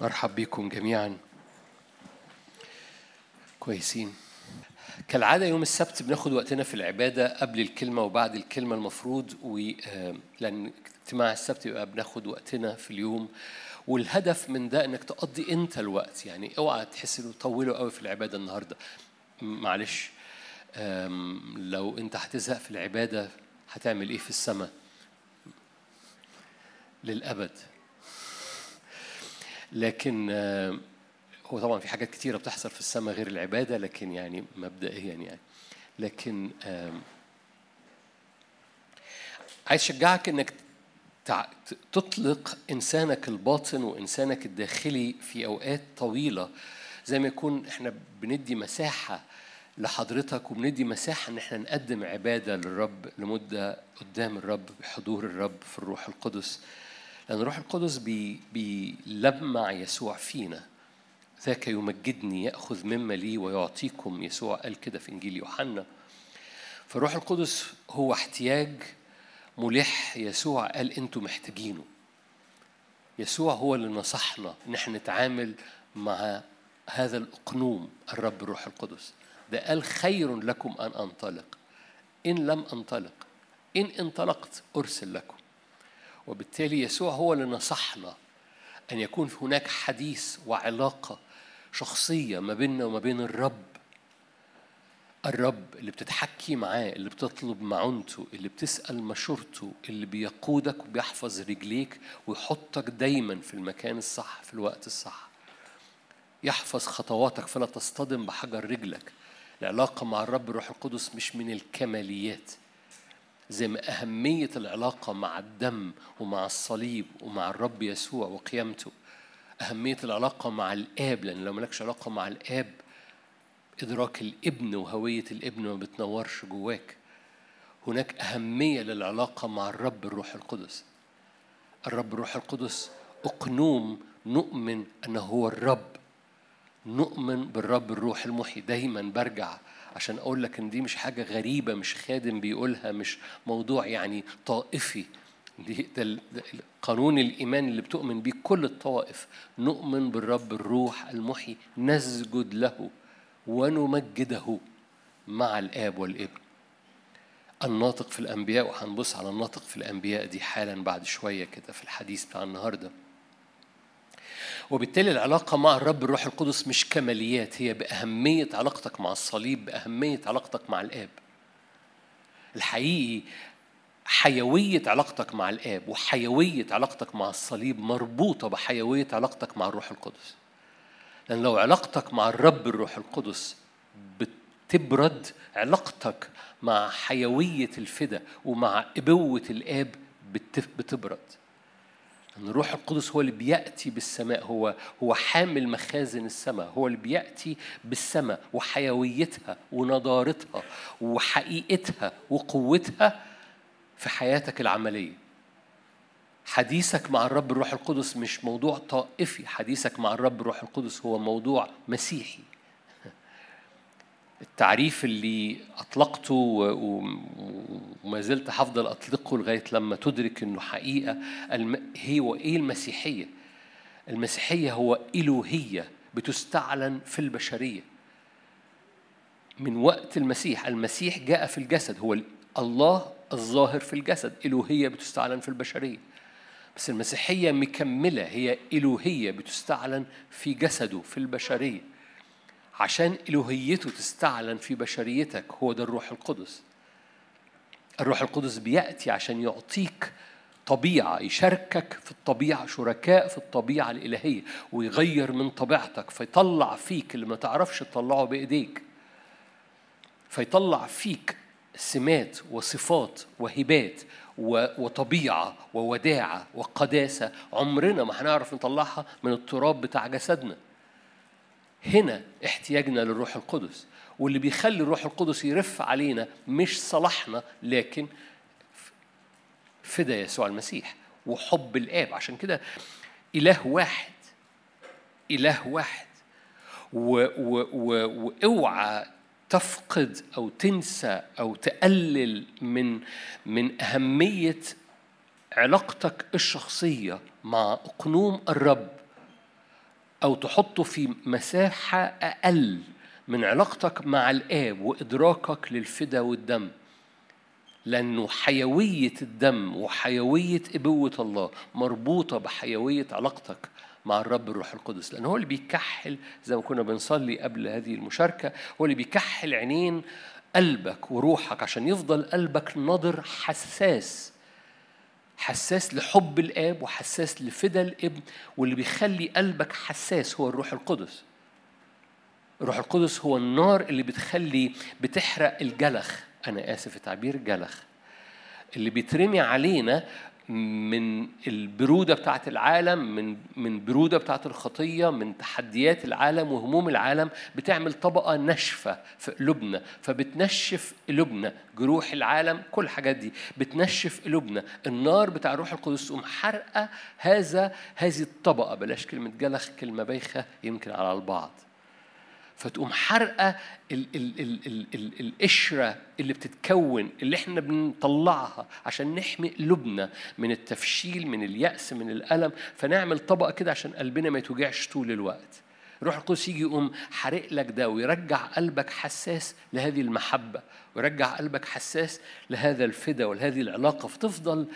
مرحب بكم جميعا. كويسين. كالعادة يوم السبت بناخد وقتنا في العبادة قبل الكلمة وبعد الكلمة المفروض و آه، لأن اجتماع السبت يبقى بناخد وقتنا في اليوم. والهدف من ده إنك تقضي أنت الوقت. يعني أوعى تحس إنه طولوا قوي في العبادة النهاردة. معلش. لو أنت هتزهق في العبادة هتعمل إيه في السماء؟ للأبد. لكن آه، هو طبعا في حاجات كتيرة بتحصل في السماء غير العبادة لكن يعني مبدئيا يعني. لكن آم، عايز أشجعك إنك تطلق إنسانك الباطن وإنسانك الداخلي في أوقات طويلة. زي ما يكون إحنا بندي مساحة لحضرتك وبندي مساحة إن إحنا نقدم عبادة للرب لمدة قدام الرب بحضور الرب في الروح القدس. لأن الروح القدس بي بيلمع يسوع فينا. ذاك يمجدني يأخذ مما لي ويعطيكم. يسوع قال كده في إنجيل يوحنا. فالروح القدس هو احتياج ملح. يسوع قال أنتوا محتاجينه. يسوع هو اللي نصحنا إن إحنا نتعامل مع هذا الأقنوم الرب الروح القدس. ده قال خير لكم أن أنطلق. إن لم أنطلق إن انطلقت أرسل لكم. وبالتالي يسوع هو اللي نصحنا أن يكون هناك حديث وعلاقة شخصية ما بيننا وما بين الرب. الرب اللي بتتحكي معاه اللي بتطلب معونته اللي بتسأل مشورته اللي بيقودك وبيحفظ رجليك ويحطك دايما في المكان الصح في الوقت الصح. يحفظ خطواتك فلا تصطدم بحجر رجلك. العلاقة مع الرب الروح القدس مش من الكماليات. زي ما أهمية العلاقة مع الدم ومع الصليب ومع الرب يسوع وقيامته. أهمية العلاقة مع الآب لأن لو ملكش علاقة مع الآب إدراك الابن وهوية الابن ما بتنورش جواك. هناك أهمية للعلاقة مع الرب الروح القدس. الرب الروح القدس أقنوم نؤمن أنه هو الرب. نؤمن بالرب الروح المحيي. دايما برجع عشان أقول لك إن دي مش حاجة غريبة مش خادم بيقولها مش موضوع يعني طائفي. ده قانون الإيمان اللي بتؤمن بيه كل الطوائف. نؤمن بالرب الروح المحيي نسجد له ونمجده مع الآب والابن. الناطق في الأنبياء وهنبص على الناطق في الأنبياء دي حالا بعد شوية كده في الحديث بتاع النهارده. وبالتالي العلاقة مع الرب الروح القدس مش كماليات هي بأهمية علاقتك مع الصليب بأهمية علاقتك مع الآب. الحقيقي حيوية علاقتك مع الآب وحيوية علاقتك مع الصليب مربوطة بحيوية علاقتك مع الروح القدس. لأن لو علاقتك مع الرب الروح القدس بتبرد علاقتك مع حيوية الفدا ومع إبوة الآب بت- بتبرد. أن الروح القدس هو اللي بيأتي بالسماء هو هو حامل مخازن السماء هو اللي بيأتي بالسماء وحيويتها ونضارتها وحقيقتها وقوتها في حياتك العملية. حديثك مع الرب الروح القدس مش موضوع طائفي حديثك مع الرب الروح القدس هو موضوع مسيحي. التعريف اللي أطلقته وما زلت هفضل أطلقه لغاية لما تدرك إنه حقيقة. هي وإيه المسيحية؟ المسيحية هو إلوهية بتستعلن في البشرية. من وقت المسيح المسيح جاء في الجسد هو ال- الله الظاهر في الجسد إلوهية بتستعلن في البشرية. بس المسيحية مكملة هي إلوهية بتستعلن في جسده في البشرية. عشان إلوهيته تستعلن في بشريتك هو ده الروح القدس. الروح القدس بيأتي عشان يعطيك طبيعة يشاركك في الطبيعة شركاء في الطبيعة الإلهية ويغير من طبيعتك فيطلع فيك اللي ما تعرفش تطلعه بإيديك. فيطلع فيك سمات وصفات وهبات وطبيعة ووداعة وقداسة عمرنا ما هنعرف نطلعها من التراب بتاع جسدنا. هنا احتياجنا للروح القدس واللي بيخلي الروح القدس يرف علينا مش صلاحنا لكن فدا يسوع المسيح وحب الآب. عشان كده إله واحد إله واحد. وأوعى تفقد أو تنسى أو تقلل من من أهمية علاقتك الشخصية مع اقنوم الرب أو تحطه في مساحة أقل من علاقتك مع الآب وإدراكك للفدا والدم. لأنه حيوية الدم وحيوية إبوة الله مربوطة بحيوية علاقتك مع الرب الروح القدس. لأن هو اللي بيكحل زي ما كنا بنصلي قبل هذه المشاركة هو اللي بيكحل عينين قلبك وروحك عشان يفضل قلبك ناظر حساس. حساس لحب الآب وحساس لفدا الابن واللي بيخلي قلبك حساس هو الروح القدس. الروح القدس هو النار اللي بتخلي بتحرق الجلخ. أنا آسف التعبير جلخ. اللي بيترمي علينا من البرودة بتاعت العالم من من برودة بتاعت الخطية من تحديات العالم وهموم العالم بتعمل طبقة ناشفة في قلوبنا فبتنشف قلوبنا جروح العالم كل الحاجات دي. بتنشف قلوبنا النار بتاع الروح القدس تقوم حرقة هذا هذه الطبقة. بلاش كلمة جلخ كلمة بايخة يمكن على البعض. فتقوم حرقة ال ال ال ال ال القشرة اللي بتتكون اللي إحنا بنطلعها عشان نحمي قلوبنا من التفشيل من اليأس من الألم. فنعمل طبقة كده عشان قلبنا ما يتوجعش طول الوقت. روح القدس يجي يقوم حارق لك ده ويرجع قلبك حساس لهذه المحبة ويرجع قلبك حساس لهذا الفدا ولهذه العلاقة. فتفضل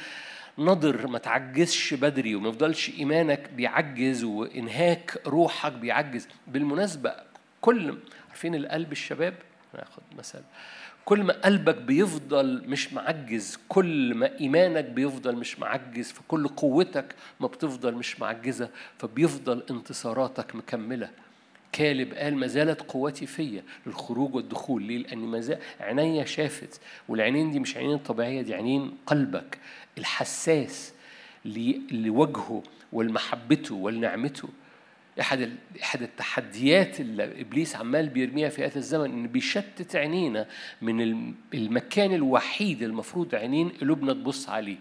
نضر ما تعجزش بدري وما يفضلش إيمانك بيعجز وإنهاك روحك بيعجز. بالمناسبة كل عارفين القلب الشباب؟ ناخد مثل كل ما قلبك بيفضل مش معجز كل ما إيمانك بيفضل مش معجز فكل قوتك ما بتفضل مش معجزة فبيفضل انتصاراتك مكملة. كالب قال ما زالت قوتي فيا للخروج والدخول. ليه؟ لأن ما زال عينيا شافت والعينين دي مش عينين طبيعية دي عينين قلبك الحساس لوجهه ولمحبته ولنعمته إحد إحد التحديات اللي إبليس عمال بيرميها في هذا الزمن إن بيشتت عينينا من المكان الوحيد المفروض عينين قلوبنا تبص عليه.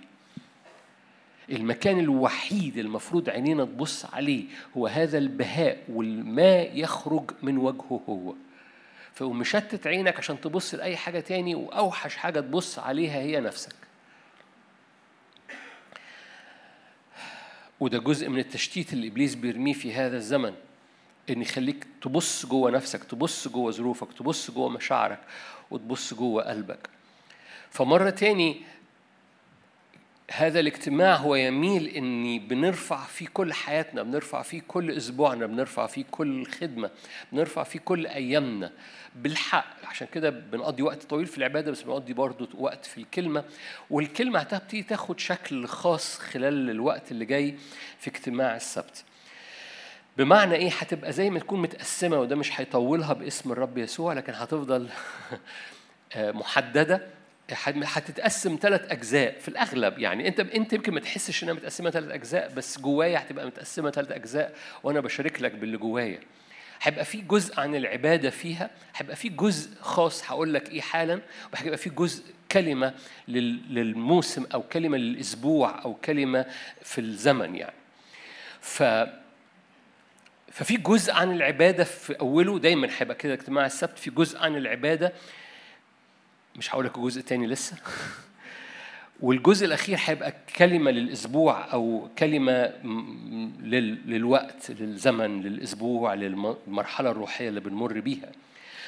المكان الوحيد المفروض عينينا تبص عليه هو هذا البهاء والماء يخرج من وجهه هو. فهو مشتت عينك عشان تبص لأي حاجة تاني وأوحش حاجة تبص عليها هي نفسك. وده جزء من التشتيت اللي إبليس بيرميه في هذا الزمن إن يخليك تبص جوه نفسك تبص جوه ظروفك تبص جوه مشاعرك وتبص جوه قلبك. فمرة تاني هذا الاجتماع هو يميل إني بنرفع فيه كل حياتنا بنرفع فيه كل أسبوعنا بنرفع فيه كل خدمة بنرفع فيه كل أيامنا. بالحق عشان كده بنقضي وقت طويل في العبادة بس بنقضي برضه وقت في الكلمة. والكلمة هتبتدي تاخد شكل خاص خلال الوقت اللي جاي في اجتماع السبت. بمعنى إيه؟ هتبقى زي ما تكون متقسمة وده مش هيطولها باسم الرب يسوع لكن هتفضل محددة. هتتقسم ثلاث أجزاء في الأغلب. يعني أنت أنت يمكن ما تحسش إنها متقسمة ثلاث أجزاء بس جوايا هتبقى متقسمة ثلاث أجزاء وأنا بشارك لك باللي جوايا. هيبقى في جزء عن العبادة فيها هيبقى في جزء خاص هقول لك إيه حالا وهيبقى في جزء كلمة للموسم أو كلمة للأسبوع أو كلمة في الزمن يعني. ف ففي جزء عن العبادة في أوله دايما هيبقى كده اجتماع السبت في جزء عن العبادة مش هقول لك الجزء الثاني لسه. والجزء الأخير هيبقى كلمة للأسبوع أو كلمة للوقت للزمن للأسبوع للمرحلة الروحية اللي بنمر بيها.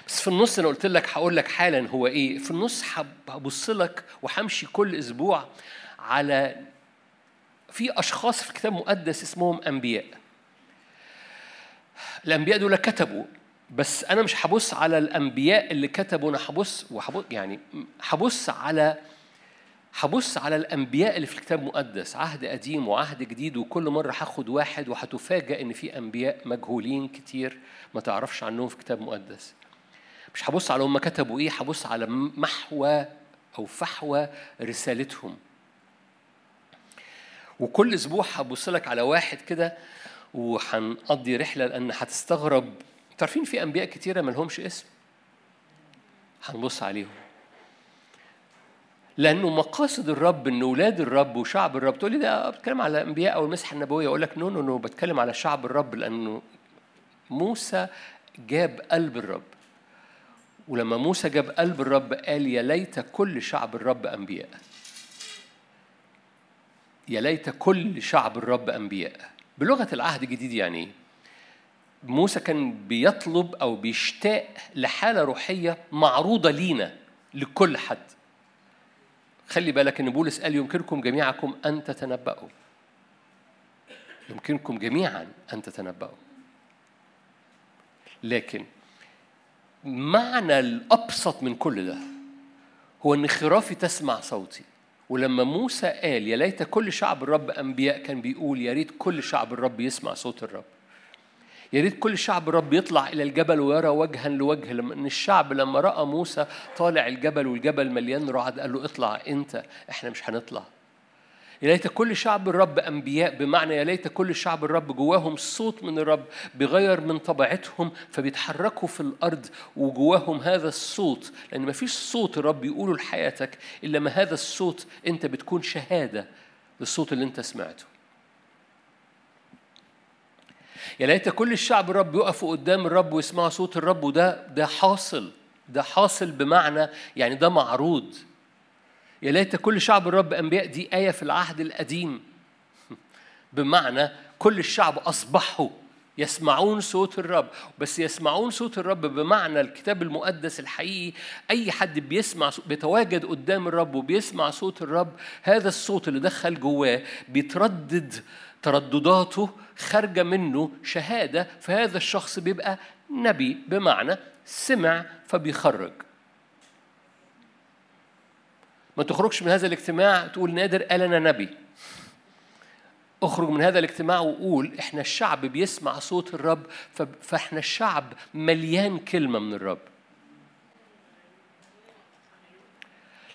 بس في النص أنا قلت لك هقول لك حالا هو إيه. في النص هبص لك وهمشي كل أسبوع على في أشخاص في الكتاب المقدس اسمهم أنبياء. الأنبياء دول كتبوا بس أنا مش هبص على الأنبياء اللي كتبوا أنا هبص وهبص يعني هبص على هبص على الأنبياء اللي في الكتاب المقدس. عهد قديم وعهد جديد وكل مرة هاخد واحد وهتفاجئ إن في أنبياء مجهولين كتير ما تعرفش عنهم في الكتاب المقدس. مش هبص على هم كتبوا إيه هبص على محوى أو فحوى رسالتهم. وكل أسبوع هبص لك على واحد كده وهنقضي رحلة لأن هتستغرب عارفين في أنبياء كتيرة ما لهمش اسم؟ هنبص عليهم. لأنه مقاصد الرب إن أولاد الرب وشعب الرب تقول لي ده بتكلم على الانبياء أو المسحه النبوية؟ أقول لك no no no بتكلم على شعب الرب لأنه موسى جاب قلب الرب. ولما موسى جاب قلب الرب قال يا ليت كل شعب الرب أنبياء. يا ليت كل شعب الرب أنبياء. بلغة العهد الجديد يعني إيه؟ موسى كان بيطلب أو بيشتاق لحالة روحية معروضة لينا لكل حد. خلي بالك إن بولس قال يمكنكم جميعكم أن تتنبأوا. يمكنكم جميعا أن تتنبأوا. لكن معنى الأبسط من كل ده هو إن خرافي تسمع صوتي. ولما موسى قال يا ليت كل شعب الرب أنبياء كان بيقول يا ريت كل شعب الرب يسمع صوت الرب. يا ريت كل شعب الرب يطلع إلى الجبل ويرى وجها لوجه إن الشعب لما رأى موسى طالع الجبل والجبل مليان رعد قال له اطلع أنت إحنا مش هنطلع. يا ليت كل شعب الرب أنبياء بمعنى يا ليت كل شعب الرب جواهم صوت من الرب بيغير من طبيعتهم فبيتحركوا في الأرض وجواهم هذا الصوت لأن ما فيش صوت الرب يقوله لحياتك إلا ما هذا الصوت أنت بتكون شهادة للصوت اللي أنت سمعته. يا ليت كل الشعب الرب يقفوا قدام الرب ويسمعوا صوت الرب وده ده حاصل ده حاصل بمعنى يعني ده معروض. يا ليت كل شعب الرب أنبياء دي آية في العهد القديم. بمعنى كل الشعب أصبحوا يسمعون صوت الرب. بس يسمعون صوت الرب بمعنى الكتاب المقدس الحقيقي أي حد بيسمع بيتواجد قدام الرب وبيسمع صوت الرب هذا الصوت اللي دخل جواه بيتردد تردداته خارجة منه شهادة فهذا الشخص بيبقى نبي بمعنى سمع فبيخرج. ما تخرجش من هذا الاجتماع تقول نادر قال أنا نبي. اخرج من هذا الاجتماع وقول إحنا الشعب بيسمع صوت الرب فإحنا الشعب مليان كلمة من الرب.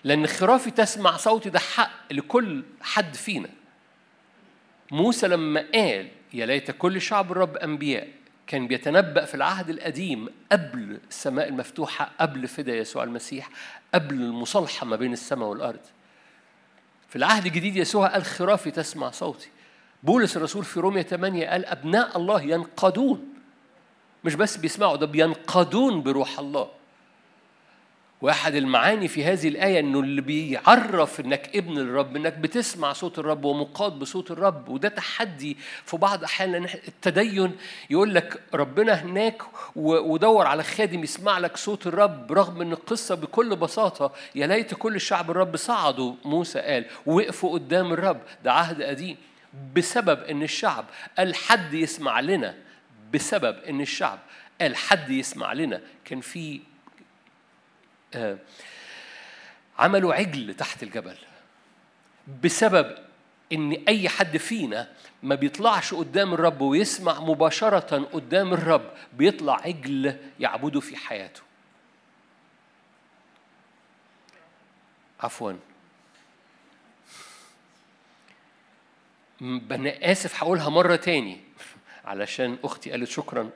لأن خرافي تسمع صوتي ده حق لكل حد فينا. موسى لما قال يا ليت كل شعب الرب أنبياء كان بيتنبأ في العهد القديم قبل السماء المفتوحة قبل فدا يسوع المسيح قبل المصالحة ما بين السماء والأرض. في العهد الجديد يسوع قال خرافي تسمع صوتي. بولس الرسول في رومية 8 قال أبناء الله ينقضون. مش بس بيسمعوا ده بينقضون بروح الله. واحد المعاني في هذه الآية إنه اللي بيعرف إنك ابن الرب إنك بتسمع صوت الرب ومقاد بصوت الرب وده تحدي في بعض الأحيان لأن التدين يقول لك ربنا هناك ودور على خادم يسمع لك صوت الرب رغم إن القصة بكل بساطة يا ليت كل شعب الرب صعدوا موسى قال وقفوا قدام الرب. ده عهد قديم. بسبب إن الشعب قال حد يسمع لنا بسبب إن الشعب قال حد يسمع لنا. كان في عملوا عجل تحت الجبل بسبب إن أي حد فينا ما بيطلعش قدام الرب ويسمع مباشرة قدام الرب بيطلع عجل يعبده في حياته. عفوا. أنا آسف هقولها مرة تاني. علشان أختي قالت شكرا.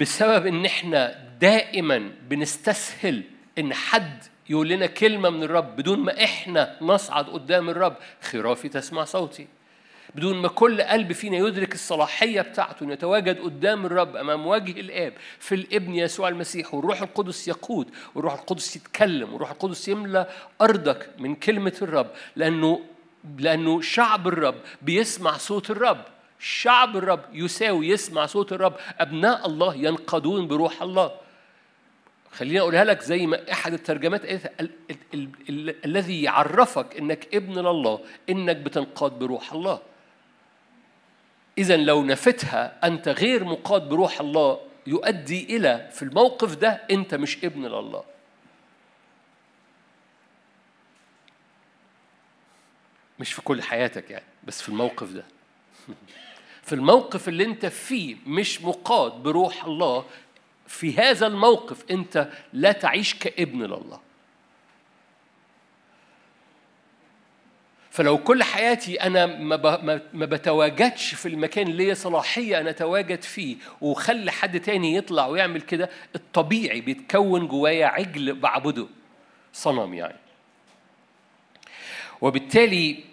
بسبب إن إحنا دائما بنستسهل إن حد يقول لنا كلمة من الرب بدون ما إحنا نصعد قدام الرب خرافي تسمع صوتي. بدون ما كل قلب فينا يدرك الصلاحية بتاعته انه يتواجد قدام الرب أمام وجه الآب في الابن يسوع المسيح والروح القدس يقود والروح القدس يتكلم والروح القدس يملى أرضك من كلمة الرب لأنه لأنه شعب الرب بيسمع صوت الرب. شعب الرب يساوي يسمع صوت الرب. أبناء الله ينقضون بروح الله. خليني أقولها لك زي ما أحد الترجمات قالت الذي يعرفك إنك ابن لله إنك بتنقاد بروح الله. إذا لو نفتها أنت غير مقاد بروح الله يؤدي إلى في الموقف ده أنت مش ابن لله. مش في كل حياتك يعني بس في الموقف ده. في الموقف اللي انت فيه مش مقاد بروح الله في هذا الموقف انت لا تعيش كابن لله. فلو كل حياتي أنا ما بتواجدش في المكان اللي ليا صلاحية أنا أتواجد فيه وخلي حد تاني يطلع ويعمل كده الطبيعي بيتكون جوايا عجل بعبده صنم يعني. وبالتالي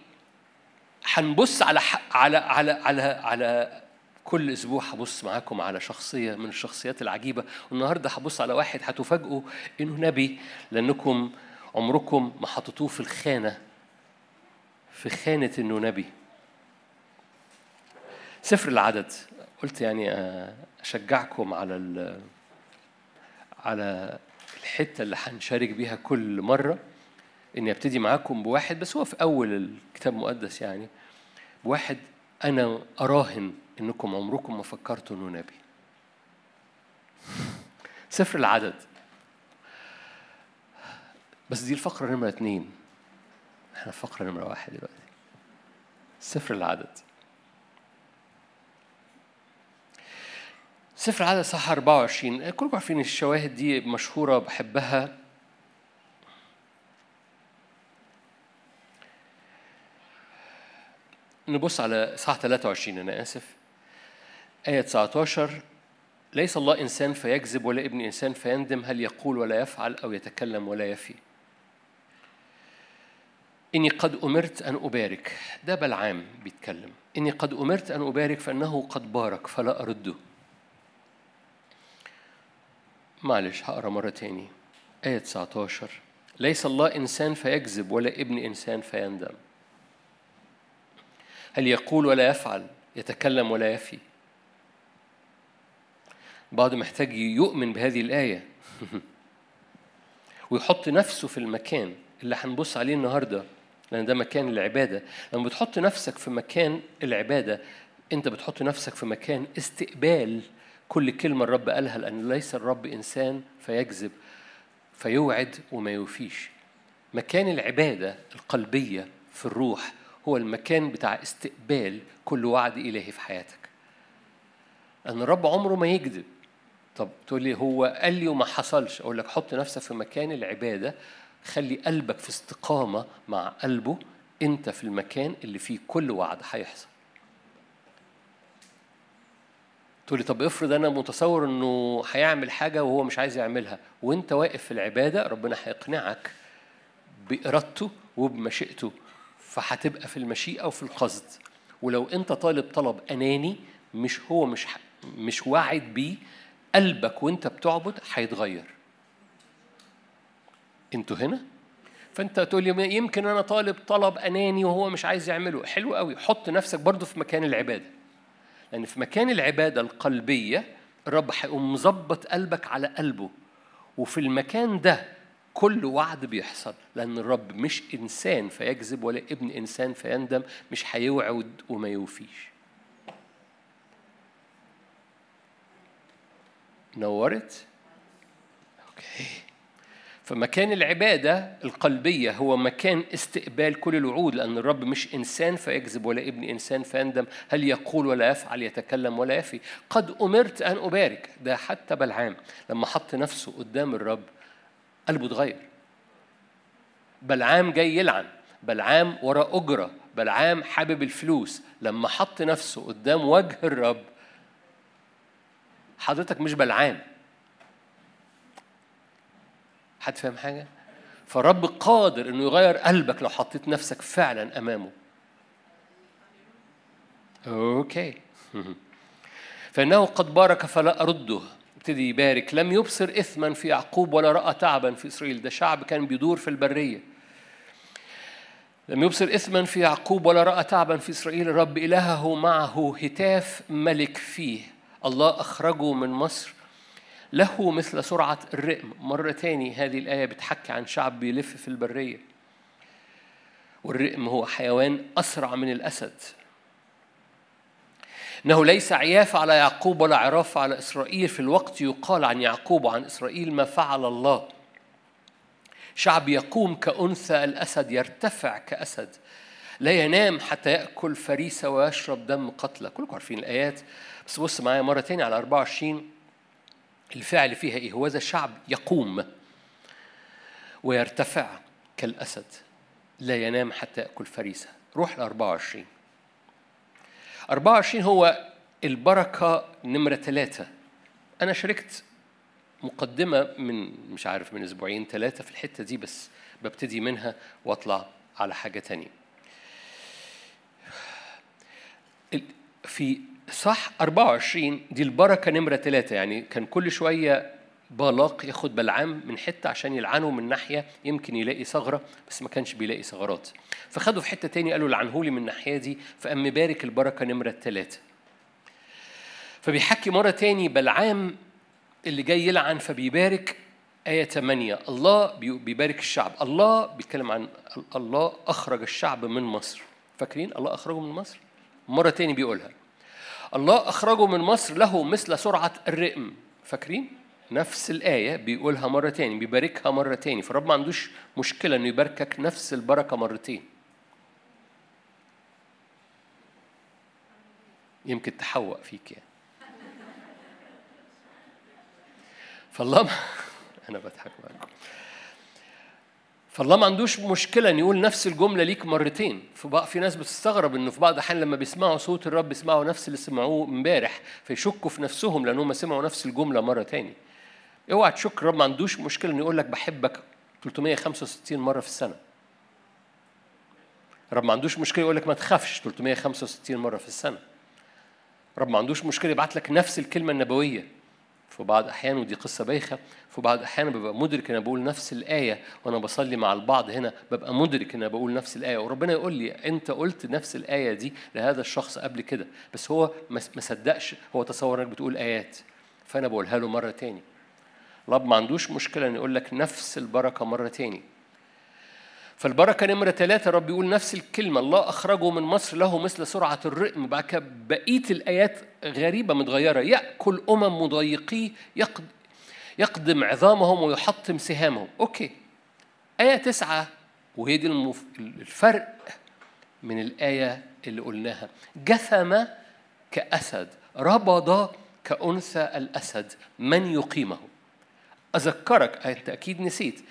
هنبص على على على على على كل أسبوع هبص معاكم على شخصية من الشخصيات العجيبة. والنهاردة هبص على واحد هتفاجئوا إنه نبي لأنكم عمركم ما حطيتوه في الخانة في خانة إنه نبي. سفر العدد قلت يعني أشجعكم على ال على الحتة اللي هنشارك بيها كل مرة. إني أبتدي معاكم بواحد بس هو في أول الكتاب المقدس يعني. بواحد أنا أراهن إنكم عمركم ما فكرتوا إنه نبي. سفر العدد. بس دي الفقرة نمرة اتنين. إحنا فقرة نمرة واحد دلوقتي. سفر العدد. سفر العدد صح 24 كلكم عارفين الشواهد دي مشهورة بحبها. نبص على صح 23 أنا آسف. آية 19 ليس الله إنسان فيكذب ولا ابن إنسان فيندم هل يقول ولا يفعل أو يتكلم ولا يفي؟ إني قد أمرت أن أبارك. ده بلعام بيتكلم. إني قد أمرت أن أبارك فإنه قد بارك فلا أرده. معلش هقرأ مرة تاني. آية 19 ليس الله إنسان فيكذب ولا ابن إنسان فيندم. هل يقول ولا يفعل يتكلم ولا يفي. بعض محتاج يؤمن بهذه الآية. ويحط نفسه في المكان اللي هنبص عليه النهارده لأن ده مكان العبادة. لما بتحط نفسك في مكان العبادة أنت بتحط نفسك في مكان استقبال. كل كلمة الرب قالها لأن ليس الرب إنسان فيكذب فيوعد وما يوفيش. مكان العبادة القلبية في الروح هو المكان بتاع استقبال كل وعد إلهي في حياتك. لأن الرب عمره ما يكذب. طب تقول لي هو قال لي وما حصلش. أقول لك حط نفسك في مكان العبادة. خلي قلبك في استقامة مع قلبه. أنت في المكان اللي فيه كل وعد هيحصل. تقول لي طب افرض أنا متصور إنه هيعمل حاجة وهو مش عايز يعملها. وأنت واقف في العبادة ربنا هيقنعك بإرادته وبمشيئته. فهتبقى في المشيئة وفي القصد. ولو أنت طالب طلب أناني مش هو مش مش واعد بيه قلبك وأنت بتعبد هيتغير. أنتوا هنا؟ فأنت تقول لي يمكن أنا طالب طلب أناني وهو مش عايز يعمله. حلو قوي حط نفسك برضو في مكان العبادة. لأن في مكان العبادة القلبية الرب هيقوم مظبط قلبك على قلبه. وفي المكان ده كل وعد بيحصل لأن الرب مش إنسان فيكذب ولا ابن إنسان فيندم مش هيوعد وما يوفيش. نورت؟ okay فمكان العبادة القلبية هو مكان استقبال كل الوعود لأن الرب مش إنسان فيكذب ولا ابن إنسان فيندم هل يقول ولا يفعل يتكلم ولا يفي. قد أمرت أن أبارك. ده حتى بلعام لما حط نفسه قدام الرب قلبه اتغير بلعام جاي يلعن بلعام ورا أجرة بلعام حابب الفلوس لما حط نفسه قدام وجه الرب حضرتك مش بلعام حد فاهم حاجة؟ فالرب قادر إنه يغير قلبك لو حطيت نفسك فعلا أمامه. أوكي. فإنه قد بارك فلا أرده ابتدي يبارك. لم يبصر اثما في يعقوب ولا رأى تعبا في إسرائيل. ده شعب كان بيدور في البرية. لم يبصر اثما في يعقوب ولا رأى تعبا في إسرائيل. الرب إلهه معه هتاف ملك فيه. الله أخرجه من مصر. له مثل سرعة الرئم. مرة تاني هذه الآية بتحكي عن شعب بيلف في البرية. والرئم هو حيوان أسرع من الأسد. إنه ليس عياف على يعقوب ولا عراف على إسرائيل في الوقت يقال عن يعقوب وعن إسرائيل ما فعل الله. شعب يقوم كأنثى الأسد يرتفع كأسد لا ينام حتى يأكل فريسة ويشرب دم قتلى. كلكم عارفين الآيات. بس بص معايا مرة تانية على 24 الفعل فيها إيه؟ هو ذا شعب يقوم ويرتفع كالأسد لا ينام حتى يأكل فريسة. روح ل 24 24 هو البركة نمرة ثلاثة. أنا شاركت مقدمة من مش عارف من أسبوعين ثلاثة في الحتة دي بس ببتدي منها وأطلع على حاجة تانية. في صح 24 دي البركة نمرة ثلاثة يعني كان كل شوية بالاق ياخد بلعام من حتة عشان يلعنه من ناحية يمكن يلاقي ثغرة بس ما كانش بيلاقي ثغرات. فخدوا في حتة تاني قالوا لعنهولي من الناحية دي فقام مبارك البركة نمرة ثلاثة فبيحكي مرة تاني بلعام اللي جاي يلعن فبيبارك آية 8 الله بيبارك الشعب. الله بيتكلم عن الله أخرج الشعب من مصر. فاكرين؟ الله أخرجه من مصر؟ مرة تاني بيقولها. الله أخرجه من مصر له مثل سرعة الرئم. فاكرين؟ نفس الآية بيقولها مرة تاني بيباركها مرة تاني فالرب ما عندوش مشكلة إنه يباركك نفس البركة مرتين. يمكن تحوق فيك يعني. فالله ما أنا بضحك معاكم. فالله ما عندوش مشكلة إن يقول نفس الجملة ليك مرتين. في بقى في ناس بتستغرب إنه في بعض الأحيان لما بيسمعوا صوت الرب بيسمعوا نفس اللي سمعوه امبارح فيشكوا في نفسهم لأنهم سمعوا نفس الجملة مرة تاني اوعى تشك الرب ما عندوش مشكلة إنه يقول لك بحبك 365 مرة في السنة. الرب ما عندوش مشكلة يقول لك ما تخافش 365 مرة في السنة. الرب ما عندوش مشكلة يبعت لك نفس الكلمة النبوية. في بعض الأحيان ودي قصة بايخة في بعض الأحيان ببقى مدرك أنا بقول نفس الآية وأنا بصلي مع البعض هنا ببقى مدرك إن أنا بقول نفس الآية. وربنا يقول لي أنت قلت نفس الآية دي لهذا الشخص قبل كده بس هو ما صدقش هو تصور إنك بتقول آيات فأنا بقولها له مرة تاني. الرب ما عندوش مشكلة إن يقول لك نفس البركة مرة تاني. فالبركة نمرة ثلاثة رب يقول نفس الكلمة الله أخرجه من مصر له مثل سرعة الرئم. بعد كده بقية الآيات غريبة متغيرة. يأكل أمم مضايقيه يقدم عظامهم ويحطم سهامهم. أوكي. آية تسعة وهي دي المف... الفرق من الآية اللي قلناها. جثم كأسد ربض كأنثى الأسد من يقيمه؟ أذكرك أنت أكيد نسيت.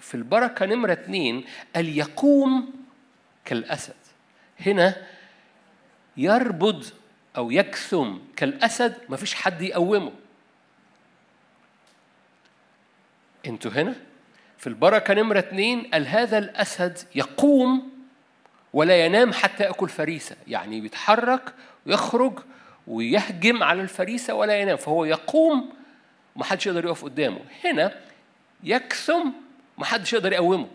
في البركة نمرة اتنين قال يقوم كالأسد. هنا يربض أو يكثم كالأسد مفيش حد يقومه. أنتوا هنا؟ في البركة نمرة اتنين قال هذا الأسد يقوم ولا ينام حتى يأكل فريسة. يعني بيتحرك ويخرج ويهجم على الفريسة ولا ينام فهو يقوم ومحدش يقدر يقف قدامه. هنا يكثم محدش يقدر يقومه.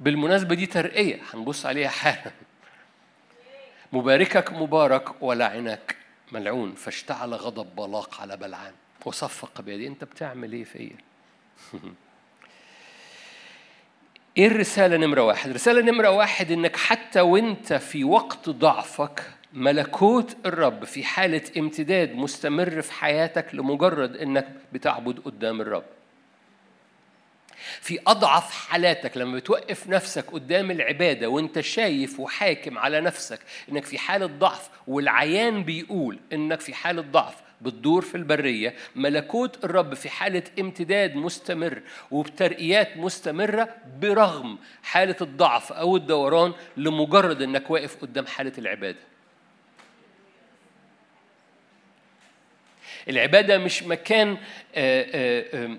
بالمناسبة دي ترقية هنبص عليها حالا. مباركك مبارك ولعنك ملعون فاشتعل غضب بلاق على بلعام وصفق بيدي. انت بتعمل إيه فيا إيه الرسالة نمرة واحد؟ الرسالة نمرة واحد انك حتى وانت في وقت ضعفك ملكوت الرب في حالة امتداد مستمر في حياتك لمجرد إنك بتعبد قدام الرب. في أضعف حالاتك لما بتوقف نفسك قدام العبادة وأنت شايف وحاكم على نفسك إنك في حالة ضعف والعيان بيقول إنك في حالة ضعف بتدور في البرية ملكوت الرب في حالة امتداد مستمر وبترقيات مستمرة برغم حالة الضعف أو الدوران لمجرد إنك واقف قدام حالة العبادة العبادة مش مكان آه، آه،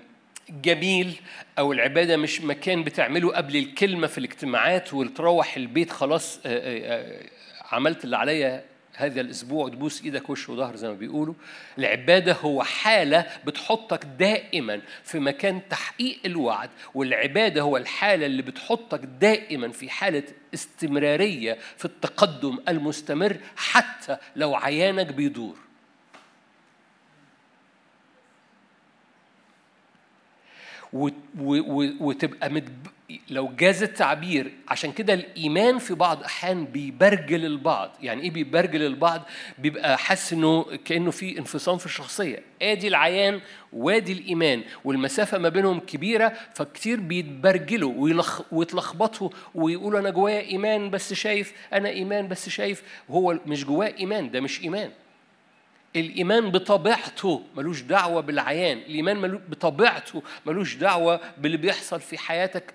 جميل أو العبادة مش مكان بتعمله قبل الكلمة في الاجتماعات وتروح البيت خلاص آه، عملت اللي عليا هذا الأسبوع تبوس إيدك وش وظهر زي ما بيقولوا. العبادة هو حالة بتحطك دائما في مكان تحقيق الوعد والعبادة هو الحالة اللي بتحطك دائما في حالة استمرارية في التقدم المستمر حتى لو عيانك بيدور. وتبقى متب... لو جاز التعبير عشان كده الإيمان في بعض أحيان بيبرجل البعض. يعني إيه بيبرجل البعض؟ بيبقى حاسس إنه كأنه في انفصام في الشخصية. آدي العيان وادي الإيمان. والمسافة ما بينهم كبيرة فكتير بيتبرجلوا ويلخ... ويتلخبطوا ويقولوا أنا جوايا إيمان بس شايف أنا إيمان بس شايف. وهو مش جواه إيمان ده مش إيمان. الإيمان بطبيعته ملوش دعوة بالعيان الإيمان بطبيعته ملوش دعوة باللي بيحصل في حياتك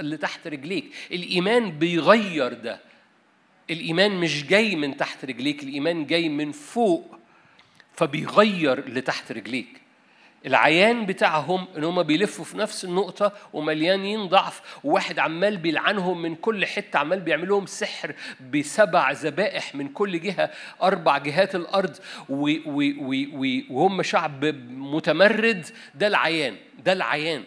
اللي تحت رجليك. الإيمان بيغير ده. الإيمان مش جاي من تحت رجليك الإيمان جاي من فوق فبيغير اللي تحت رجليك. العيان بتاعهم إن هم بيلفوا في نفس النقطة ومليانين ضعف وواحد عمال بيلعنهم من كل حتة عمال بيعمل لهم سحر بسبع ذبائح من كل جهة أربع جهات الأرض وهم شعب متمرد ده العيان ده العيان.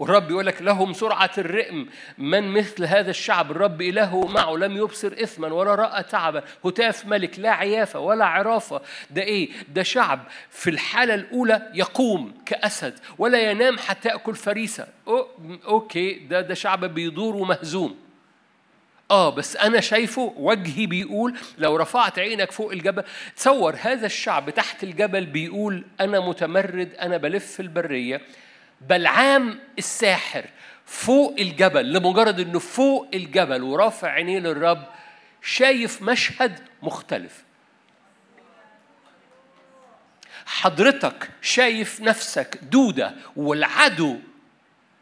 والرب يقول لك لهم سرعة الرئم. من مثل هذا الشعب؟ الرب إلهه معه لم يبصر إثما ولا رأى تعبا. هتاف ملك لا عيافة ولا عرافة. ده إيه؟ ده شعب في الحالة الأولى يقوم كأسد ولا ينام حتى يأكل فريسة. أو أوكي ده ده شعب بيدور ومهزوم. آه بس أنا شايفه وجهي بيقول لو رفعت عينك فوق الجبل تصور هذا الشعب تحت الجبل بيقول أنا متمرد أنا بلف البرية. بلعام الساحر فوق الجبل لمجرد إنه فوق الجبل ورافع عينيه للرب شايف مشهد مختلف. حضرتك شايف نفسك دودة والعدو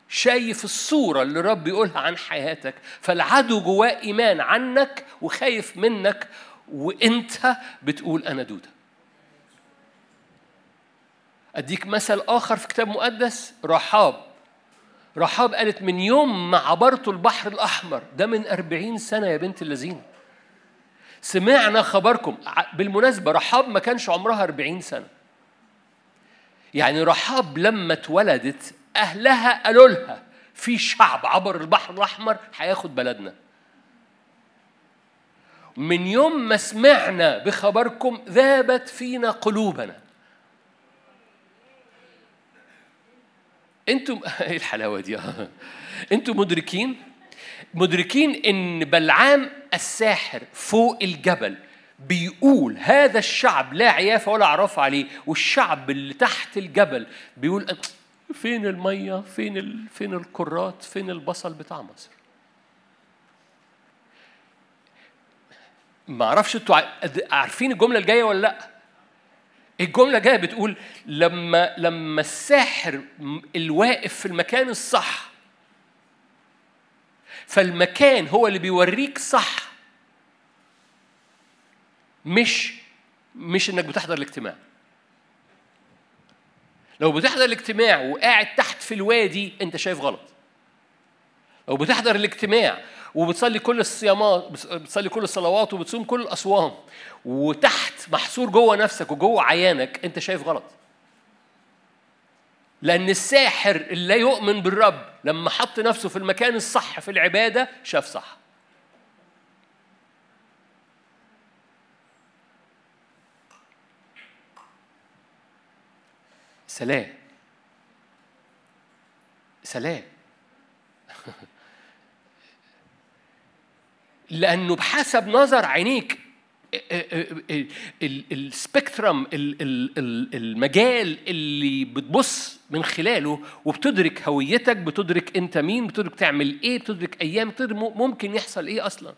شايف الصورة اللي رب يقولها عن حياتك فالعدو جواه إيمان عنك وخايف منك وإنت بتقول أنا دودة. أديك مثل آخر في كتاب مقدس رحاب. رحاب قالت من يوم ما عبرت البحر الأحمر ده من أربعين سنة يا بنت اللذين سمعنا خبركم. بالمناسبة رحاب ما كانش عمرها أربعين سنة. يعني رحاب لما اتولدت أهلها قالوا لها في شعب عبر البحر الأحمر هياخد بلدنا. من يوم ما سمعنا بخبركم ذابت فينا قلوبنا. أنتم إيه الحلاوة دي؟ أنتم مدركين؟ مدركين إن بلعام الساحر فوق الجبل بيقول هذا الشعب لا عيافه ولا عرف عليه والشعب اللي تحت الجبل بيقول فين المية؟ فين ال... فين الكرات؟ فين البصل بتاع مصر؟ ما أعرفش أنتوا عارفين الجملة الجاية ولا لأ؟ الجملة جاية بتقول لما لما الساحر الواقف في المكان الصح فالمكان هو اللي بيوريك صح مش مش إنك بتحضر الاجتماع. لو بتحضر الاجتماع وقاعد تحت في الوادي أنت شايف غلط. لو بتحضر الاجتماع وبتصلي كل الصيامات بتصلي كل الصلوات وبتصوم كل الاصوام وتحت محصور جوه نفسك وجوه عيانك أنت شايف غلط. لأن الساحر اللي يؤمن بالرب لما حط نفسه في المكان الصح في العبادة شاف صح. سلام. سلام. لأنه بحسب نظر عينيك السبكترم المجال اللي بتبص من خلاله وبتدرك هويتك بتدرك أنت مين بتدرك تعمل إيه بتدرك أيام بتدرك ممكن يحصل إيه أصلا.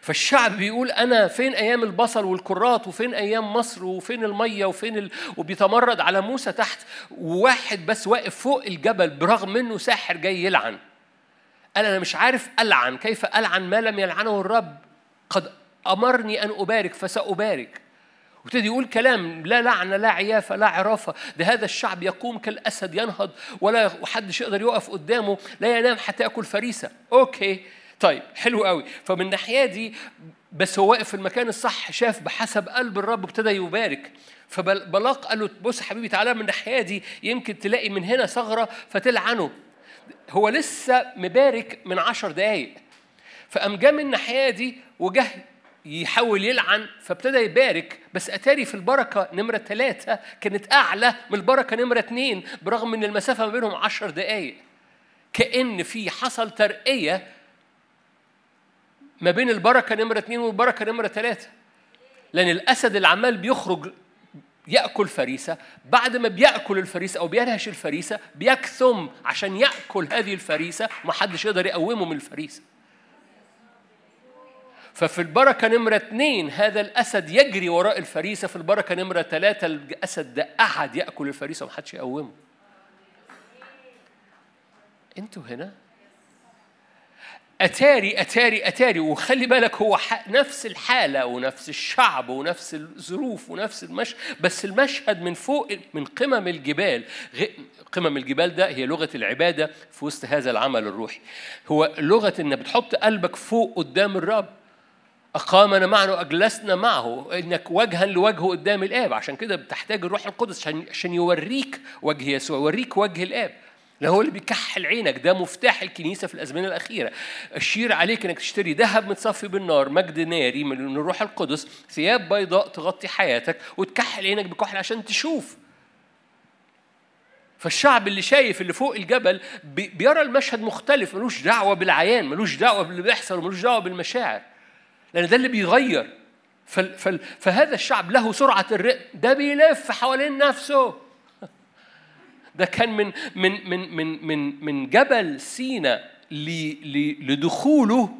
فالشعب بيقول أنا فين أيام البصل والكرات وفين أيام مصر وفين المية وفين ال... وبيتمرد على موسى تحت وواحد بس واقف فوق الجبل برغم منه ساحر جاي يلعن. قال أنا مش عارف ألعن كيف ألعن ما لم يلعنه الرب؟ قد أمرني أن أبارك فسأبارك. وابتدي يقول كلام لا لعنة لا عيافة لا عرافة. ده هذا الشعب يقوم كالأسد ينهض ولا حدش يقدر يقف قدامه لا ينام حتى يأكل فريسة. أوكي. طيب حلو قوي. فمن الناحية دي بس هو واقف في المكان الصح شاف بحسب قلب الرب ابتدى يبارك. فبلاق قال له بص حبيبي تعالى من الناحية دي يمكن تلاقي من هنا ثغرة فتلعنه. هو لسه مبارك من عشر دقايق. فقام جه من الناحية دي وجه يحاول يلعن فابتدى يبارك. بس أتاري في البركة نمرة ثلاثة كانت أعلى من البركة نمرة اثنين برغم إن المسافة ما بينهم عشر دقايق. كأن في حصل ترقية ما بين البركة نمرة اثنين والبركة نمرة ثلاثة لأن الأسد اللي عمال بيخرج يأكل فريسة بعد ما بيأكل الفريسة أو بينهش الفريسة بيكثم عشان يأكل هذه الفريسة ومحدش يقدر يقومه من الفريسة. ففي البركة نمرة اثنين هذا الأسد يجري وراء الفريسة في البركة نمرة ثلاثة الأسد ده قعد يأكل الفريسة ومحدش يقومه. أنتوا هنا؟ أتاري أتاري أتاري. وخلي بالك هو نفس الحالة ونفس الشعب ونفس الظروف ونفس المشهد بس المشهد من فوق من قمم الجبال قمم الجبال ده هي لغة العبادة في وسط هذا العمل الروحي. هو لغة إن بتحط قلبك فوق قدام الرب. أقامنا معه وأجلسنا معه. إنك وجها لوجهه قدام الآب. عشان كده بتحتاج الروح القدس عشان يوريك وجه يسوع يوريك وجه الآب. ده هو اللي بيكحل عينك ده مفتاح الكنيسة في الأزمنة الأخيرة. الشير عليك أنك تشتري ذهب متصفي بالنار مجد ناري من الروح القدس ثياب بيضاء تغطي حياتك وتكحل عينك بكحل عشان تشوف. فالشعب اللي شايف اللي فوق الجبل بيرى المشهد مختلف ملوش دعوة بالعيان ملوش دعوة باللي بيحصل وملوش دعوة بالمشاعر. لأن ده اللي بيغير. فهذا الشعب له سرعة الرئم ده بيلف حوالين نفسه. ده كان من من من من من من جبل سينا لدخوله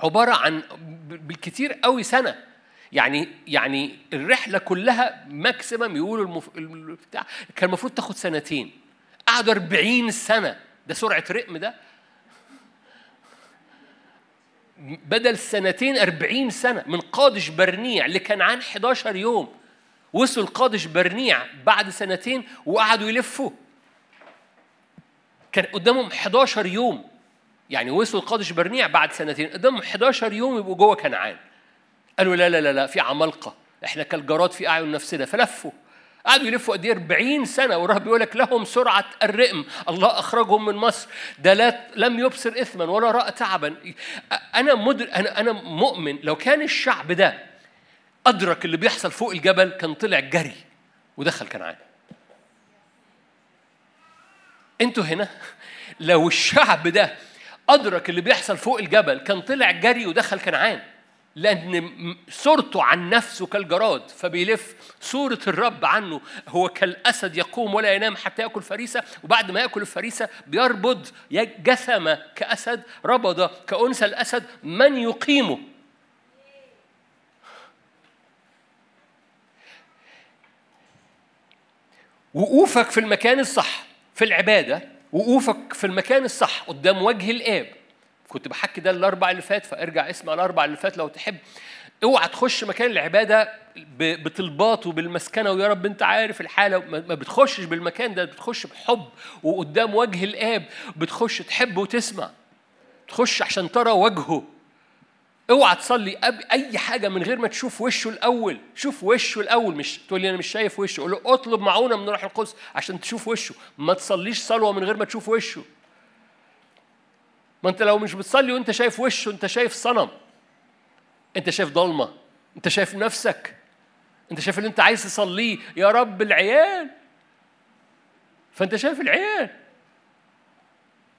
عبارة عن بالكثير قوي سنة. يعني يعني الرحلة كلها ماكسيمم يقولوا المف... بتاع كان المفروض تاخد سنتين. قعدوا 40 سنة. ده سرعة رقم ده. بدل سنتين 40 سنة من قادش برنيع لكنعان 11 يوم. وصلوا القادش برنيع بعد سنتين وقعدوا يلفوا. كان قدامهم 11 يوم. يعني وصلوا القادش برنيع بعد سنتين. قدامهم 11 يوم يبقوا جوه كنعان. قالوا لا لا لا لا في عمالقة. إحنا كالجراد في أعين نفسنا. فلفوا. قعدوا يلفوا قد إيه؟ 40 سنة. والرب بيقول لك لهم سرعة الرئم. الله أخرجهم من مصر. ده لا لم يبصر اثما ولا رأى تعبا. أنا مدر أنا أنا مؤمن لو كان الشعب ده أدرك اللي بيحصل فوق الجبل كان طلع جري ودخل كنعان أنتوا هنا؟ لو الشعب ده أدرك اللي بيحصل فوق الجبل كان طلع جري ودخل كنعان لأن صورته عن نفسه كالجراد فبيلف صورة الرب عنه. هو كالأسد يقوم ولا ينام حتى يأكل فريسة وبعد ما يأكل الفريسة بيربض جثم كأسد ربض كأنثى الأسد من يقيمه. وقوفك في المكان الصح في العبادة وقوفك في المكان الصح قدام وجه الآب. كنت بحكي ده الأربع اللي فات فارجع اسمع الأربع اللي فات لو تحب. اوعى تخش مكان العبادة بطلبات وبالمسكنة ويا رب أنت عارف الحالة. ما بتخشش بالمكان ده بتخش بحب وقدام وجه الآب. بتخش تحب وتسمع. تخش عشان ترى وجهه. اوعى تصلي أي حاجة من غير ما تشوف وشه الأول. شوف وشه الأول مش تقول لي أنا مش شايف وشه. قول له اطلب معونة من روح القدس عشان تشوف وشه. ما تصليش صلوة من غير ما تشوف وشه. ما انت لو مش بتصلي وانت شايف وشه انت شايف صنم. انت شايف ضلمة. انت شايف نفسك. انت شايف اللي انت عايز تصليه. يا رب العيال. فانت شايف العيال.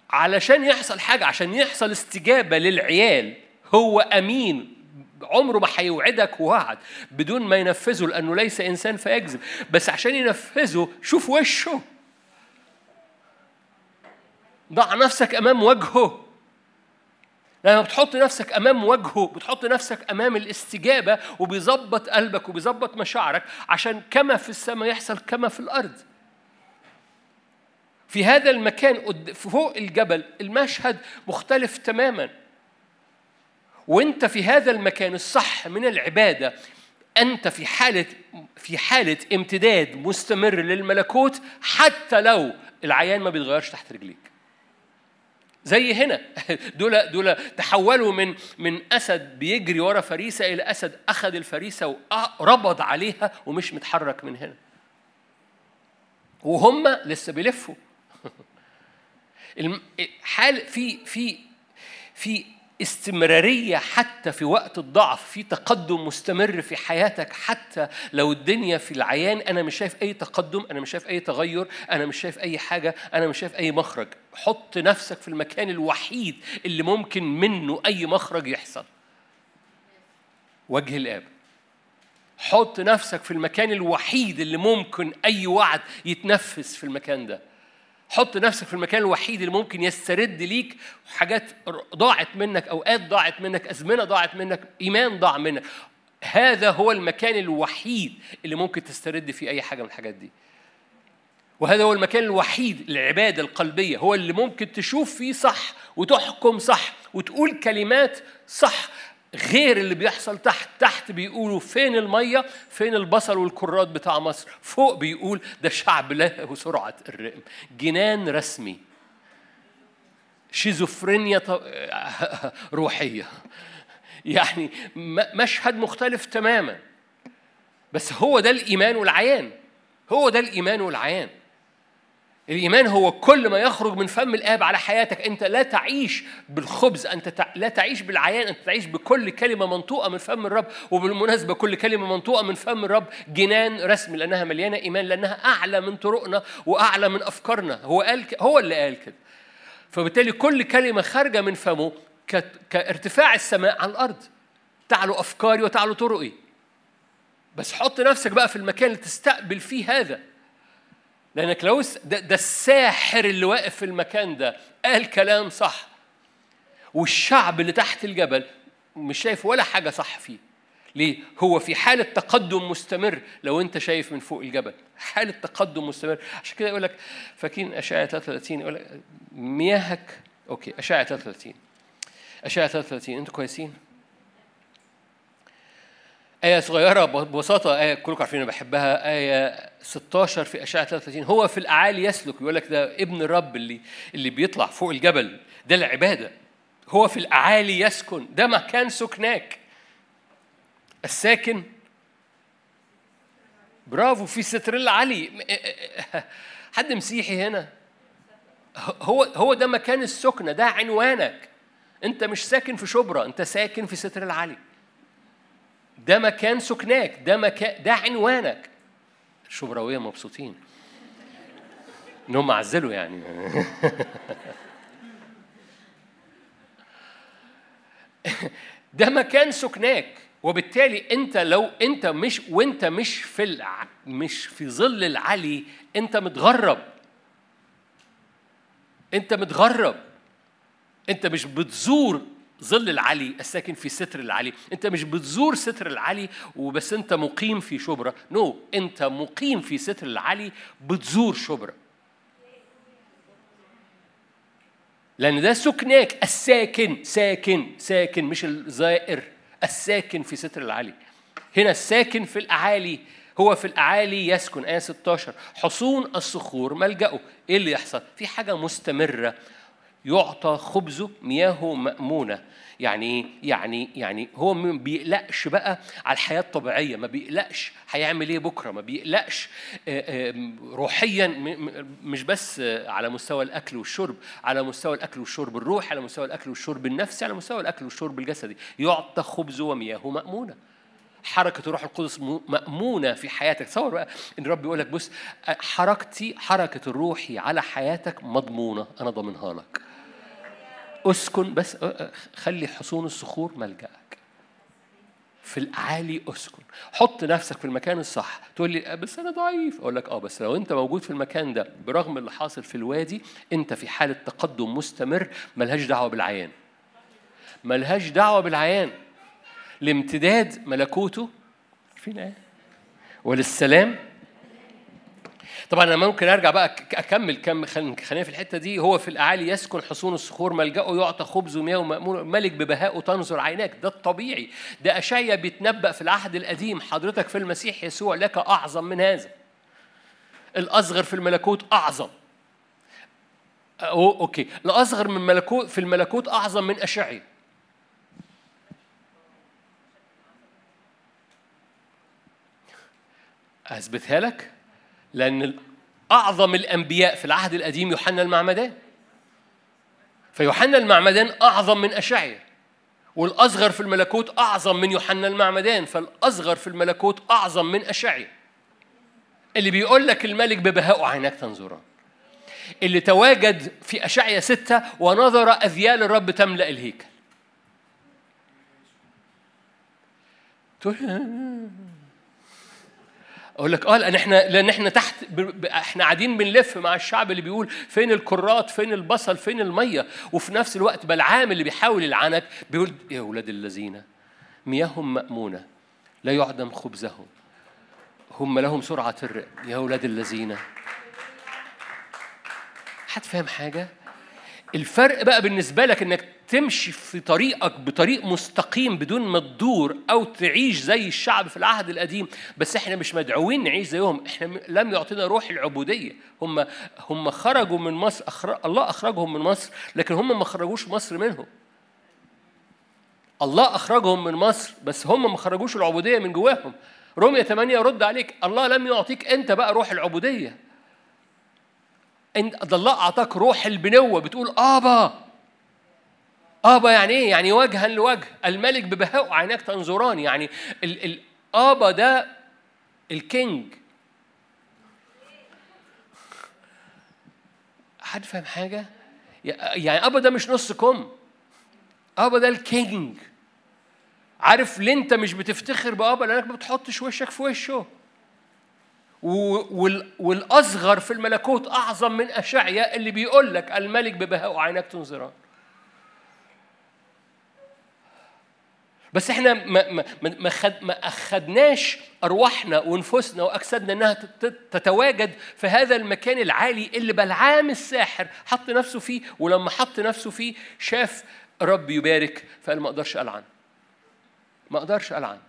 علشان يحصل حاجة عشان يحصل استجابة للعيال. هو أمين. عمره ما هيوعدك وعد بدون ما ينفذه لأنه ليس إنسان فيكذب بس عشان ينفذه شوف وشه. ضع نفسك أمام وجهه. لما بتحط نفسك أمام وجهه بتحط نفسك أمام الاستجابة وبيظبط قلبك وبيظبط مشاعرك عشان كما في السماء يحصل كما في الأرض. في هذا المكان فوق الجبل المشهد مختلف تماما. وانت في هذا المكان الصح من العبادة أنت في حالة في حالة امتداد مستمر للملكوت حتى لو العيان ما بيتغيرش تحت رجليك. زي هنا. دول دول تحولوا من من أسد بيجري ورا فريسة إلى أسد أخذ الفريسة وربض عليها ومش متحرك من هنا. وهم لسه بيلفوا. حال في في في استمرارية حتى في وقت الضعف في تقدم مستمر في حياتك حتى لو الدنيا في العيان أنا مش شايف أي تقدم أنا مش شايف أي تغير أنا مش شايف أي حاجة أنا مش شايف أي مخرج. حط نفسك في المكان الوحيد اللي ممكن منه أي مخرج يحصل. وجه الآب. حط نفسك في المكان الوحيد اللي ممكن أي وعد يتنفذ في المكان ده. حط نفسك في المكان الوحيد اللي ممكن يسترد ليك حاجات ضاعت منك أوقات ضاعت منك أزمنة ضاعت منك إيمان ضاع منك. هذا هو المكان الوحيد اللي ممكن تسترد فيه أي حاجة من الحاجات دي. وهذا هو المكان الوحيد العبادة القلبية هو اللي ممكن تشوف فيه صح وتحكم صح وتقول كلمات صح غير اللي بيحصل تحت. تحت بيقولوا فين المية؟ فين البصل والكرات بتاع مصر؟ فوق بيقول ده شعب له سرعة الرقم جنان رسمي. شيزوفرينيا روحية. يعني مشهد مختلف تماما. بس هو ده الإيمان والعيان. هو ده الإيمان والعيان. الإيمان هو كل ما يخرج من فم الآب على حياتك. أنت لا تعيش بالخبز أنت. لا تعيش بالعيان أنت تعيش بكل كلمة منطوقة من فم الرب. وبالمناسبة كل كلمة منطوقة من فم الرب جنان رسمي لأنها مليانة إيمان لأنها أعلى من طرقنا وأعلى من أفكارنا. هو قال ك... هو اللي قال كده. فبالتالي كل كلمة خارجة من فمه ك... كارتفاع السماء على الأرض. تعلو أفكاري وتعلو طرقي. بس حط نفسك بقى في المكان اللي تستقبل فيه هذا. لأنك لو ده, ده الساحر اللي واقف في المكان ده. قال كلام صح. والشعب اللي تحت الجبل مش شايف ولا حاجة صح فيه. ليه؟ هو في حالة تقدم مستمر لو أنت شايف من فوق الجبل. حالة تقدم مستمر. عشان كده يقول لك فاكرين أشعة 33 يقول لك مياهك أوكي أشعة 33 أشعة 33 أنتوا كويسين؟ آية صغيرة ببساطة آية كلكم عارفين أنا بحبها آية 16 في أشعة 33 هو في الأعالي يسلك يقول لك ده ابن الرب اللي اللي بيطلع فوق الجبل ده العبادة. هو في الأعالي يسكن ده مكان سكناك. الساكن؟ برافو في ستر العلي. حد مسيحي هنا؟ هو هو ده مكان السكنة ده عنوانك. أنت مش ساكن في شبرا أنت ساكن في ستر العلي. ده مكان سكناك ده مكان ده عنوانك. الشبراوية مبسوطين. إنهم عزلوا يعني. ده مكان سكناك وبالتالي أنت لو أنت مش وأنت مش في الع... مش في ظل العلي أنت متغرب. أنت متغرب. أنت مش بتزور ظل العلي الساكن في ستر العلي. انت مش بتزور ستر العلي وبس انت مقيم في شبرا. نو no. انت مقيم في ستر العلي بتزور شبرا. لأن ده سكناك. الساكن ساكن ساكن مش الزائر. الساكن في ستر العلي. هنا الساكن في الأعالي. هو في الأعالي يسكن. آية 16 حصون الصخور ملجأه. إيه اللي يحصل؟ في حاجة مستمرة. يعطى خبزه مياهه مأمونة. يعني يعني يعني هو ما بيقلقش بقى على الحياة الطبيعية ما بيقلقش هيعمل إيه بكرة ما بيقلقش روحيا مش بس على مستوى الأكل والشرب على مستوى الأكل والشرب الروحي على مستوى الأكل والشرب النفسي على مستوى الأكل والشرب الجسدي. يعطى خبزه ومياهه مأمونة. حركة الروح القدس مأمونة في حياتك. تصور بقى إن الرب يقول لك بص حركتي حركة الروحي على حياتك مضمونة. أنا ضامنها لك. اسكن بس خلي حصون الصخور ملجأك. في الأعالي اسكن. حط نفسك في المكان الصح. تقول لي بس أنا ضعيف. أقول لك أه بس لو أنت موجود في المكان ده برغم اللي حاصل في الوادي أنت في حالة تقدم مستمر ملهاش دعوة بالعيان. ملهاش دعوة بالعيان. لامتداد ملكوته عارفين إيه وللسلام طبعا أنا ممكن أرجع بقى أكمل كم خلينا في الحتة دي. هو في الاعالي يسكن حصون الصخور ملجأه يعطى خبز ومياه ملك ببهائه تنظر عيناك. ده الطبيعي. ده اشعيا بيتنبأ في العهد القديم. حضرتك في المسيح يسوع لك أعظم من هذا. الأصغر في الملكوت أعظم. أو أوكي. الأصغر من ملكوت في الملكوت أعظم من اشعيا أثبتها لك؟ لأن أعظم الأنبياء في العهد القديم يوحنا المعمدان. فيوحنا المعمدان أعظم من أشعيا والأصغر في الملكوت أعظم من يوحنا المعمدان فالأصغر في الملكوت أعظم من أشعيا. اللي بيقول لك الملك ببهاء عيناك تنظران اللي تواجد في أشعيا ستة ونظر أذيال الرب تملأ الهيكل. أقول لك آه لأن إحنا لأن إحنا تحت. إحنا قاعدين بنلف مع الشعب اللي بيقول فين الكرات فين البصل فين المية وفي نفس الوقت بلعام اللي بيحاول يلعنك بيقول يا أولاد الذين مياههم مأمونة لا يعدم خبزهم هم لهم سرعة الرق يا أولاد الذين حد فاهم حاجة الفرق بقى بالنسبة لك إنك تمشي في طريقك بطريق مستقيم بدون ما تدور أو تعيش زي الشعب في العهد القديم بس إحنا مش مدعوين نعيش زيهم. إحنا لم يعطينا روح العبودية. هم هم خرجوا من مصر أخرج الله أخرجهم من مصر لكن هم ما خرجوش مصر منهم. الله أخرجهم من مصر بس هم ما خرجوش العبودية من جواهم. رومية 8 يرد عليك الله لم يعطيك أنت بقى روح العبودية. ده الله أعطاك روح البنوة. بتقول آبا! ابا يعني إيه؟ يعني وجها لوجه. الملك ببهاء عيناك تنظران. يعني ال الابا ده ال king. حد فاهم حاجة؟ يعني آبا ده مش نص كم. آبا ده ال king. عارف ليه أنت مش بتفتخر بآبا؟ لأنك ما بتحطش وشك في وشه. والأصغر في الملكوت أعظم من اشعيا اللي بيقول لك الملك ببهاء عينك تنظران. بس إحنا ما ما ما, خد ما أخدناش أرواحنا ونفوسنا وأجسادنا إنها تتواجد في هذا المكان العالي اللي بلعام الساحر حط نفسه فيه ولما حط نفسه فيه شاف رب يبارك فقال ما أقدرش ألعن. ما أقدرش ألعن.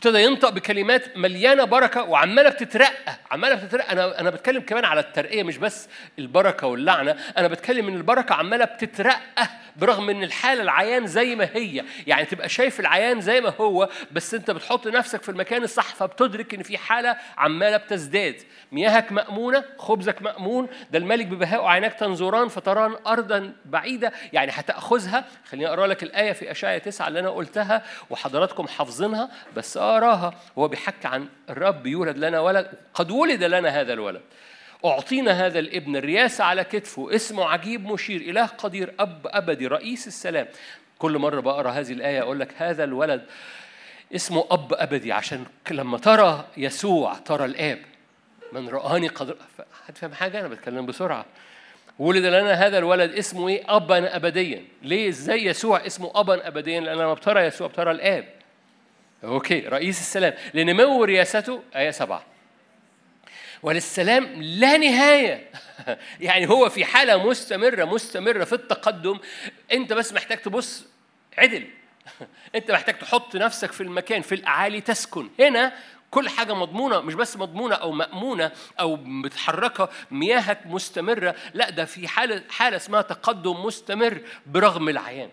ابتدى ينطق بكلمات مليانة بركة وعمالة بتترقى عمالة بتترقى. أنا أنا بتكلم كمان على الترقية مش بس البركة واللعنة. أنا بتكلم إن البركة عمالة بتترقى برغم إن الحاله العيان زي ما هي. يعني تبقى شايف العيان زي ما هو بس أنت بتحط نفسك في المكان الصح فبتدرك إن في حالة عمالة بتزداد. مياهك مأمونة خبزك مأمون ده الملك ببهاء عيناك تنظران فتران أرضا بعيدة. يعني هتأخذها. خليني أقرأ لك الآية في أشعيا تسعة اللي أنا قلتها وحضراتكم حافظينها. بس أقراها هو بيحكي عن الرب يولد لنا ولد. قد ولد لنا هذا الولد. أعطينا هذا الابن الرياسة على كتفه. اسمه عجيب مشير. إله قدير أب أبدي رئيس السلام. كل مرة بقرأ هذه الآية أقول لك هذا الولد اسمه أب أبدي. عشان لما ترى يسوع ترى الآب. من رآني قد حد فاهم حاجة؟ أنا بتكلم بسرعة. ولد لنا هذا الولد اسمه إيه؟ أبا ابديا. ليه؟ إزاي يسوع اسمه أبا ابديا؟ لأن لما بترى يسوع بترى الآب. okay رئيس السلام لنمو رياسته آية سبعة. وللسلام لا نهاية. يعني هو في حالة مستمرة مستمرة في التقدم أنت بس محتاج تبص عدل. أنت محتاج تحط نفسك في المكان في الأعالي تسكن هنا كل حاجة مضمونة مش بس مضمونة أو مأمونة أو متحركة مياهك مستمرة لا ده في حالة حالة اسمها تقدم مستمر برغم العيان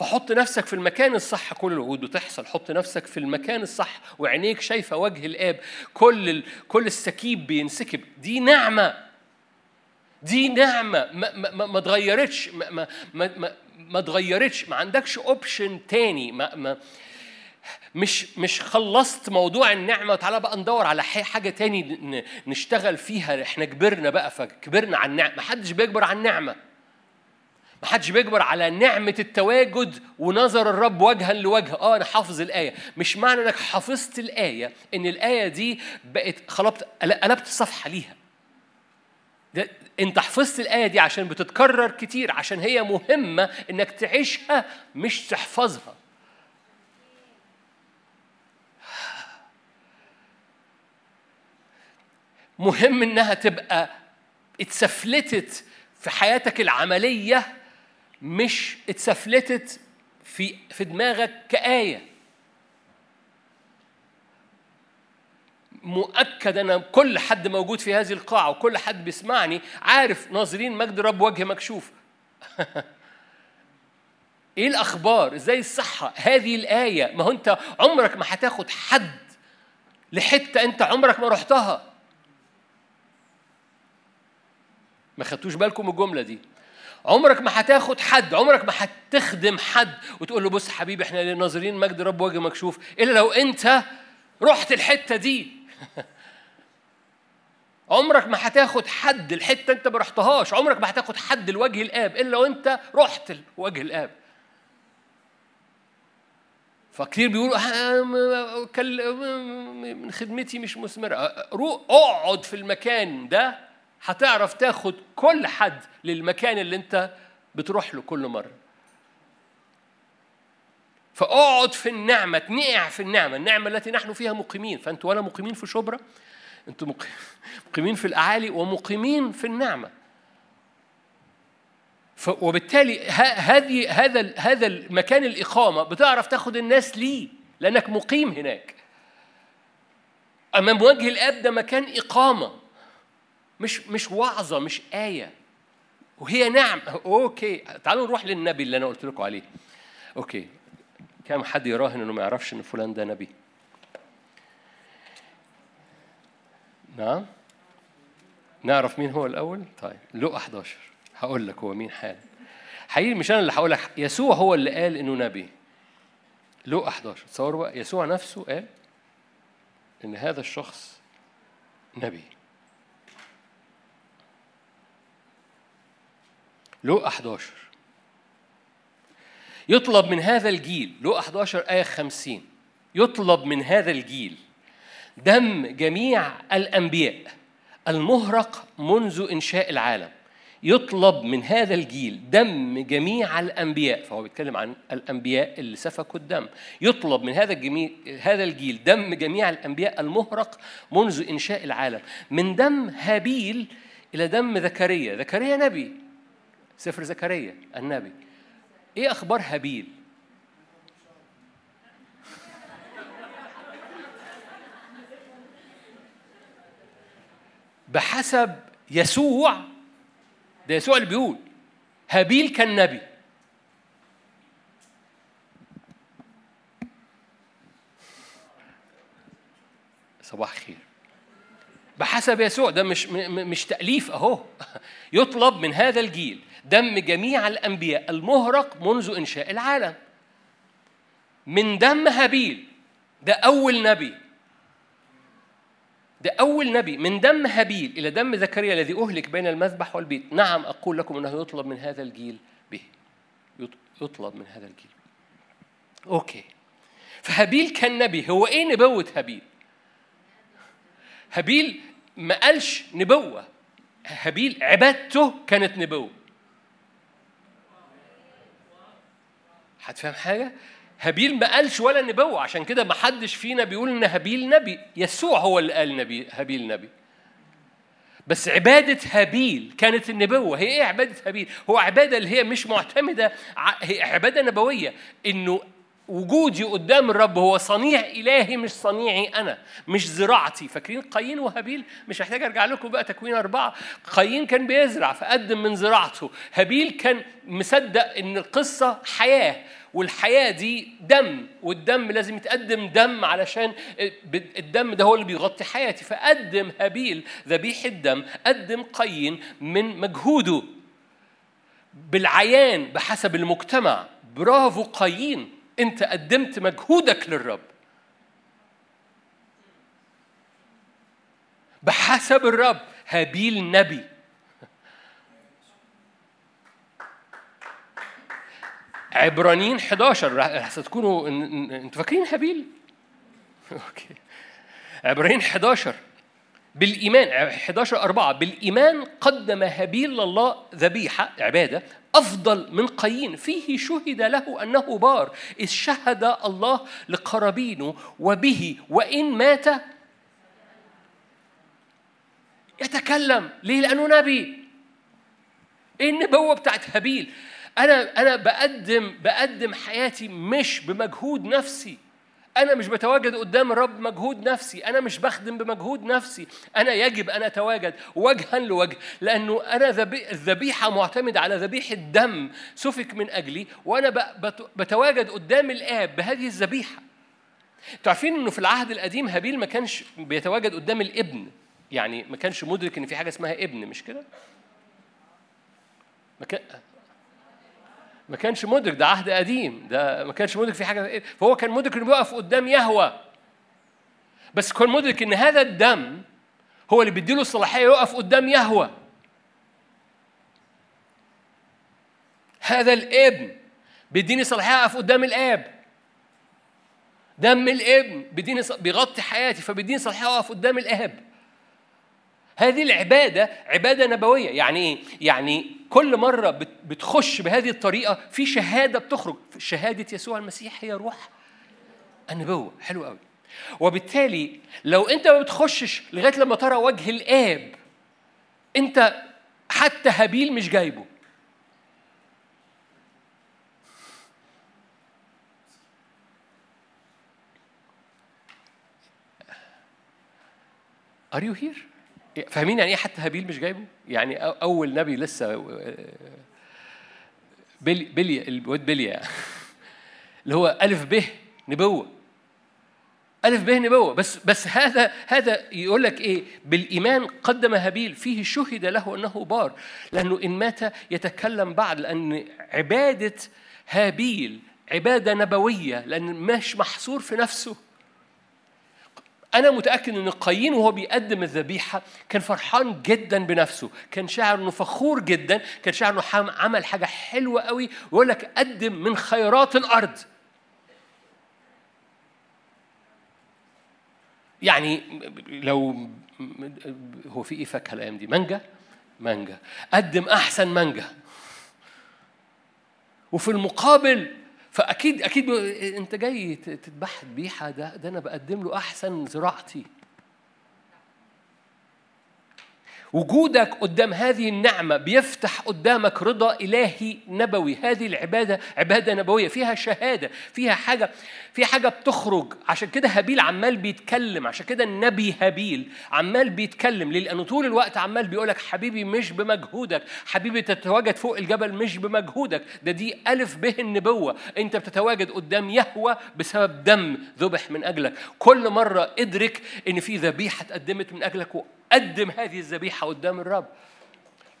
فحط نفسك في المكان الصح. كل الوجود بتحصل حط نفسك في المكان الصح وعينيك شايفة وجه الآب. كل ال... كل السكيب بينسكب. دي نعمة. دي نعمة. ما, ما, ما اتغيرتش ما, ما, ما, ما اتغيرتش ما عندكش option تاني. ما, ما مش مش خلصت موضوع النعمة. وتعالى بقى ندور على حاجة تاني نشتغل فيها. إحنا كبرنا بقى فكبرنا على النعمه ما حدش بيكبر على النعمه ما حدش بيكبر على نعمة التواجد ونظر الرب وجها لوجه. آه أنا حافظ الآية. مش معنى إنك حفظت الآية إن الآية دي بقت خلطت قلبت صفحة ليها. ده أنت حفظت الآية دي عشان بتتكرر كتير عشان هي مهمة إنك تعيشها مش تحفظها. مهم إنها تبقى اتسفلتت في حياتك العملية مش اتسفلتت في في دماغك كآية. مؤكد أنا كل حد موجود في هذه القاعة وكل حد بيسمعني عارف ناظرين مجد رب وجه مكشوف. إيه الأخبار؟ إزاي الصحة؟ هذه الآية. ما هو أنت عمرك ما هتاخد حد لحتة أنت عمرك ما رحتها. ما خدتوش بالكم الجملة دي. عمرك ما هتاخد حد عمرك ما هتخدم حد وتقول له بص حبيبي إحنا ناظرين مجد رب وجه مكشوف إلا لو أنت رحت الحتة دي. عمرك ما هتاخد حد الحتة أنت ما رحتهاش عمرك ما هتاخد حد لوجه الآب إلا لو أنت رحت لوجه الآب. فكتير بيقولوا من خدمتي مش مثمرة. اقعد في المكان ده هتعرف تاخد كل حد للمكان اللي انت بتروح له كل مرة. فاقعد في النعمة تنقع في النعمة النعمة التي نحن فيها مقيمين. فأنتوا ولا مقيمين في شبرا أنتوا مقيمين في الأعالي ومقيمين في النعمة. وبالتالي هذه هذا هذا المكان الإقامة بتعرف تاخد الناس ليه؟ لأنك مقيم هناك. امام وجه الآب ده مكان إقامة. مش مش وعظة مش آية. وهي نعم okay. تعالوا نروح للنبي اللي أنا قلت لكم عليه. okay. كم حد يراهن إنه ما يعرفش إن فلان ده نبي؟ نعم. نعرف مين هو الأول؟ طيب. لوقا 11 هقول لك هو مين حالا. حقيقي مش أنا اللي هقول لك يسوع هو اللي قال إنه نبي. لوقا 11 تصوروا بقى يسوع نفسه قال إن هذا الشخص نبي. لقى 11 يطلب من هذا الجيل لقى 11 آية 50 يطلب من هذا الجيل دم جميع الأنبياء المهرق منذ إنشاء العالم. يطلب من هذا الجيل دم جميع الأنبياء فهو بيتكلم عن الأنبياء اللي سفكوا الدم. يطلب من هذا هذا الجيل دم جميع الأنبياء المهرق منذ إنشاء العالم. من دم هابيل إلى دم زكريا. زكريا نبي. سفر زكريا النبي. إيه أخبار هابيل؟ بحسب يسوع ده يسوع اللي بيقول هابيل كان نبي. صباح الخير. بحسب يسوع ده مش مش تأليف أهو. يطلب من هذا الجيل دم جميع الأنبياء المهرق منذ إنشاء العالم. من دم هابيل ده أول نبي. ده أول نبي. من دم هابيل إلى دم زكريا الذي أهلك بين المذبح والبيت. نعم أقول لكم أنه يطلب من هذا الجيل به. يطلب من هذا الجيل. okay. فهابيل كان نبي. هو إيه نبوة هابيل؟ هابيل ما قالش نبوة. هابيل عبادته كانت نبوة. حد فاهم حاجة؟ هابيل ما قالش ولا نبوة عشان كده ما حدش فينا بيقول إن هابيل نبي. يسوع هو اللي قال نبي هابيل نبي. بس عبادة هابيل كانت النبوة. هي إيه عبادة هابيل؟ هو عبادة اللي هي مش معتمدة هي عبادة نبوية. إنه وجودي قدام الرب هو صنيع إلهي مش صنيعي أنا مش زراعتي. فاكرين قايين وهابيل؟ مش محتاج أرجع لكم بقى تكوين أربعة. قايين كان بيزرع فقدم من زراعته. هابيل كان مصدق إن القصة حياة والحياة دي دم والدم لازم يتقدم دم علشان الدم ده هو اللي بيغطي حياتي. فقدم هابيل ذبيح الدم قدم قايين من مجهوده بالعيان بحسب المجتمع. برافو قايين. انت قدمت مجهودك للرب. بحسب الرب هابيل نبي. عبرانيين 11 ستكونوا أنتوا فاكرين هابيل؟ okay. عبرانيين 11 بالإيمان 11 أربعة بالإيمان قدم هابيل لله ذبيحة عبادة أفضل من قايين فيه شهد له أنه بار إذ شهد الله لقرابينه وبه وإن مات يتكلم ليه؟ لأنه نبي إيه النبوة بتاعت هابيل؟ أنا أنا بقدم بقدم حياتي مش بمجهود نفسي أنا مش بتواجد قدام الرب بمجهود نفسي، أنا مش بخدم بمجهود نفسي، أنا يجب أن أتواجد وجها لوجه، لأنه أنا الذبيحة معتمدة على ذبيحة دم سفك من أجلي، وأنا بتواجد قدام الآب بهذه الذبيحة. تعرفين إنه في العهد القديم هابيل ما كانش بيتواجد قدام الابن، يعني ما كانش مدرك إن في حاجة اسمها ابن مش كده؟ ما كانش مدرك ده عهد قديم ده ما كانش مدرك في حاجة فهو كان مدرك إنه بيقف قدام يهوى. بس كان مدرك إن هذا الدم هو اللي بيديله الصلاحية يقف قدام يهوى. هذا الابن بيديني صلاحية أقف قدام الآب. دم الابن بيديني بيغطي حياتي فبيديني صلاحية أقف قدام الآب. هذه العبادة عبادة نبوية. يعني إيه؟ يعني كل مرة بتخش بهذه الطريقة في شهادة بتخرج. شهادة يسوع المسيح هي روح النبوة. حلو قوي. وبالتالي لو أنت ما بتخشش لغاية لما ترى وجه الآب أنت حتى هابيل مش جايبه. Are you here? فاهمين يعني إيه حتى هابيل مش جايبه؟ يعني أول نبي لسه بلي بلي الواد بليا اللي هو ألف ب نبوة. ألف به نبوة. بس بس هذا هذا يقول لك إيه؟ بالإيمان قدم هابيل. فيه شهد له أنه بار. لأنه إن مات يتكلم بعد لأن عبادة هابيل عبادة نبوية. لأن مش محصور في نفسه. أنا متأكد إن قايين وهو بيقدم الذبيحة كان فرحان جدا بنفسه، كان شاعر إنه فخور جدا، كان شاعر إنه عمل حاجة حلوة قوي ويقول لك قدم من خيرات الأرض. يعني لو هو في إيه فاكهه الأيام دي؟ مانجا؟ مانجا قدم أحسن مانجا وفي المقابل فاكيد أكيد إنت جاي تذبح ذبيحه ده ده أنا بقدم له أحسن زراعتي. وجودك قدام هذه النعمة بيفتح قدامك رضا إلهي نبوي. هذه العبادة عبادة نبوية فيها شهادة فيها حاجة في حاجة بتخرج. عشان كده هابيل عمال بيتكلم عشان كده النبي هابيل عمال بيتكلم. ليه؟ لأنه طول الوقت عمال بيقولك حبيبي مش بمجهودك حبيبي تتواجد فوق الجبل مش بمجهودك. ده دي ألف به النبوة. أنت بتتواجد قدام يهوى بسبب دم ذبح من أجلك. كل مرة ادرك إن في ذبيحة اتقدمت من أجلك قدم هذه الذبيحة قدام الرب.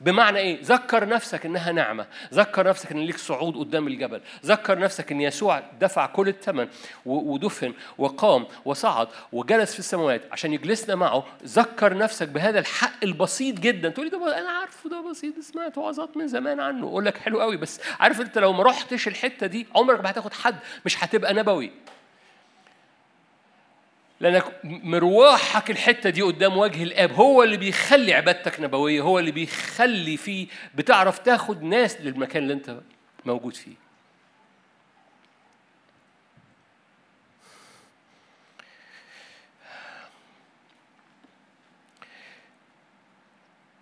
بمعنى إيه؟ ذكر نفسك إنها نعمة، ذكر نفسك إن ليك صعود قدام الجبل، ذكر نفسك إن يسوع دفع كل الثمن ودفن وقام وصعد وجلس في السماوات عشان يجلسنا معه، ذكر نفسك بهذا الحق البسيط جدا، تقول لي ده أنا عارفه ده بسيط سمعت وعظات من زمان عنه، أقول لك حلو قوي بس عارف أنت لو ما رحتش الحتة دي عمرك ما هتاخد حد مش هتبقى نبوي. لأنك مروحك الحتة دي قدام وجه الآب هو اللي بيخلي عبادتك نبوية هو اللي بيخلي فيه بتعرف تاخد ناس للمكان اللي أنت موجود فيه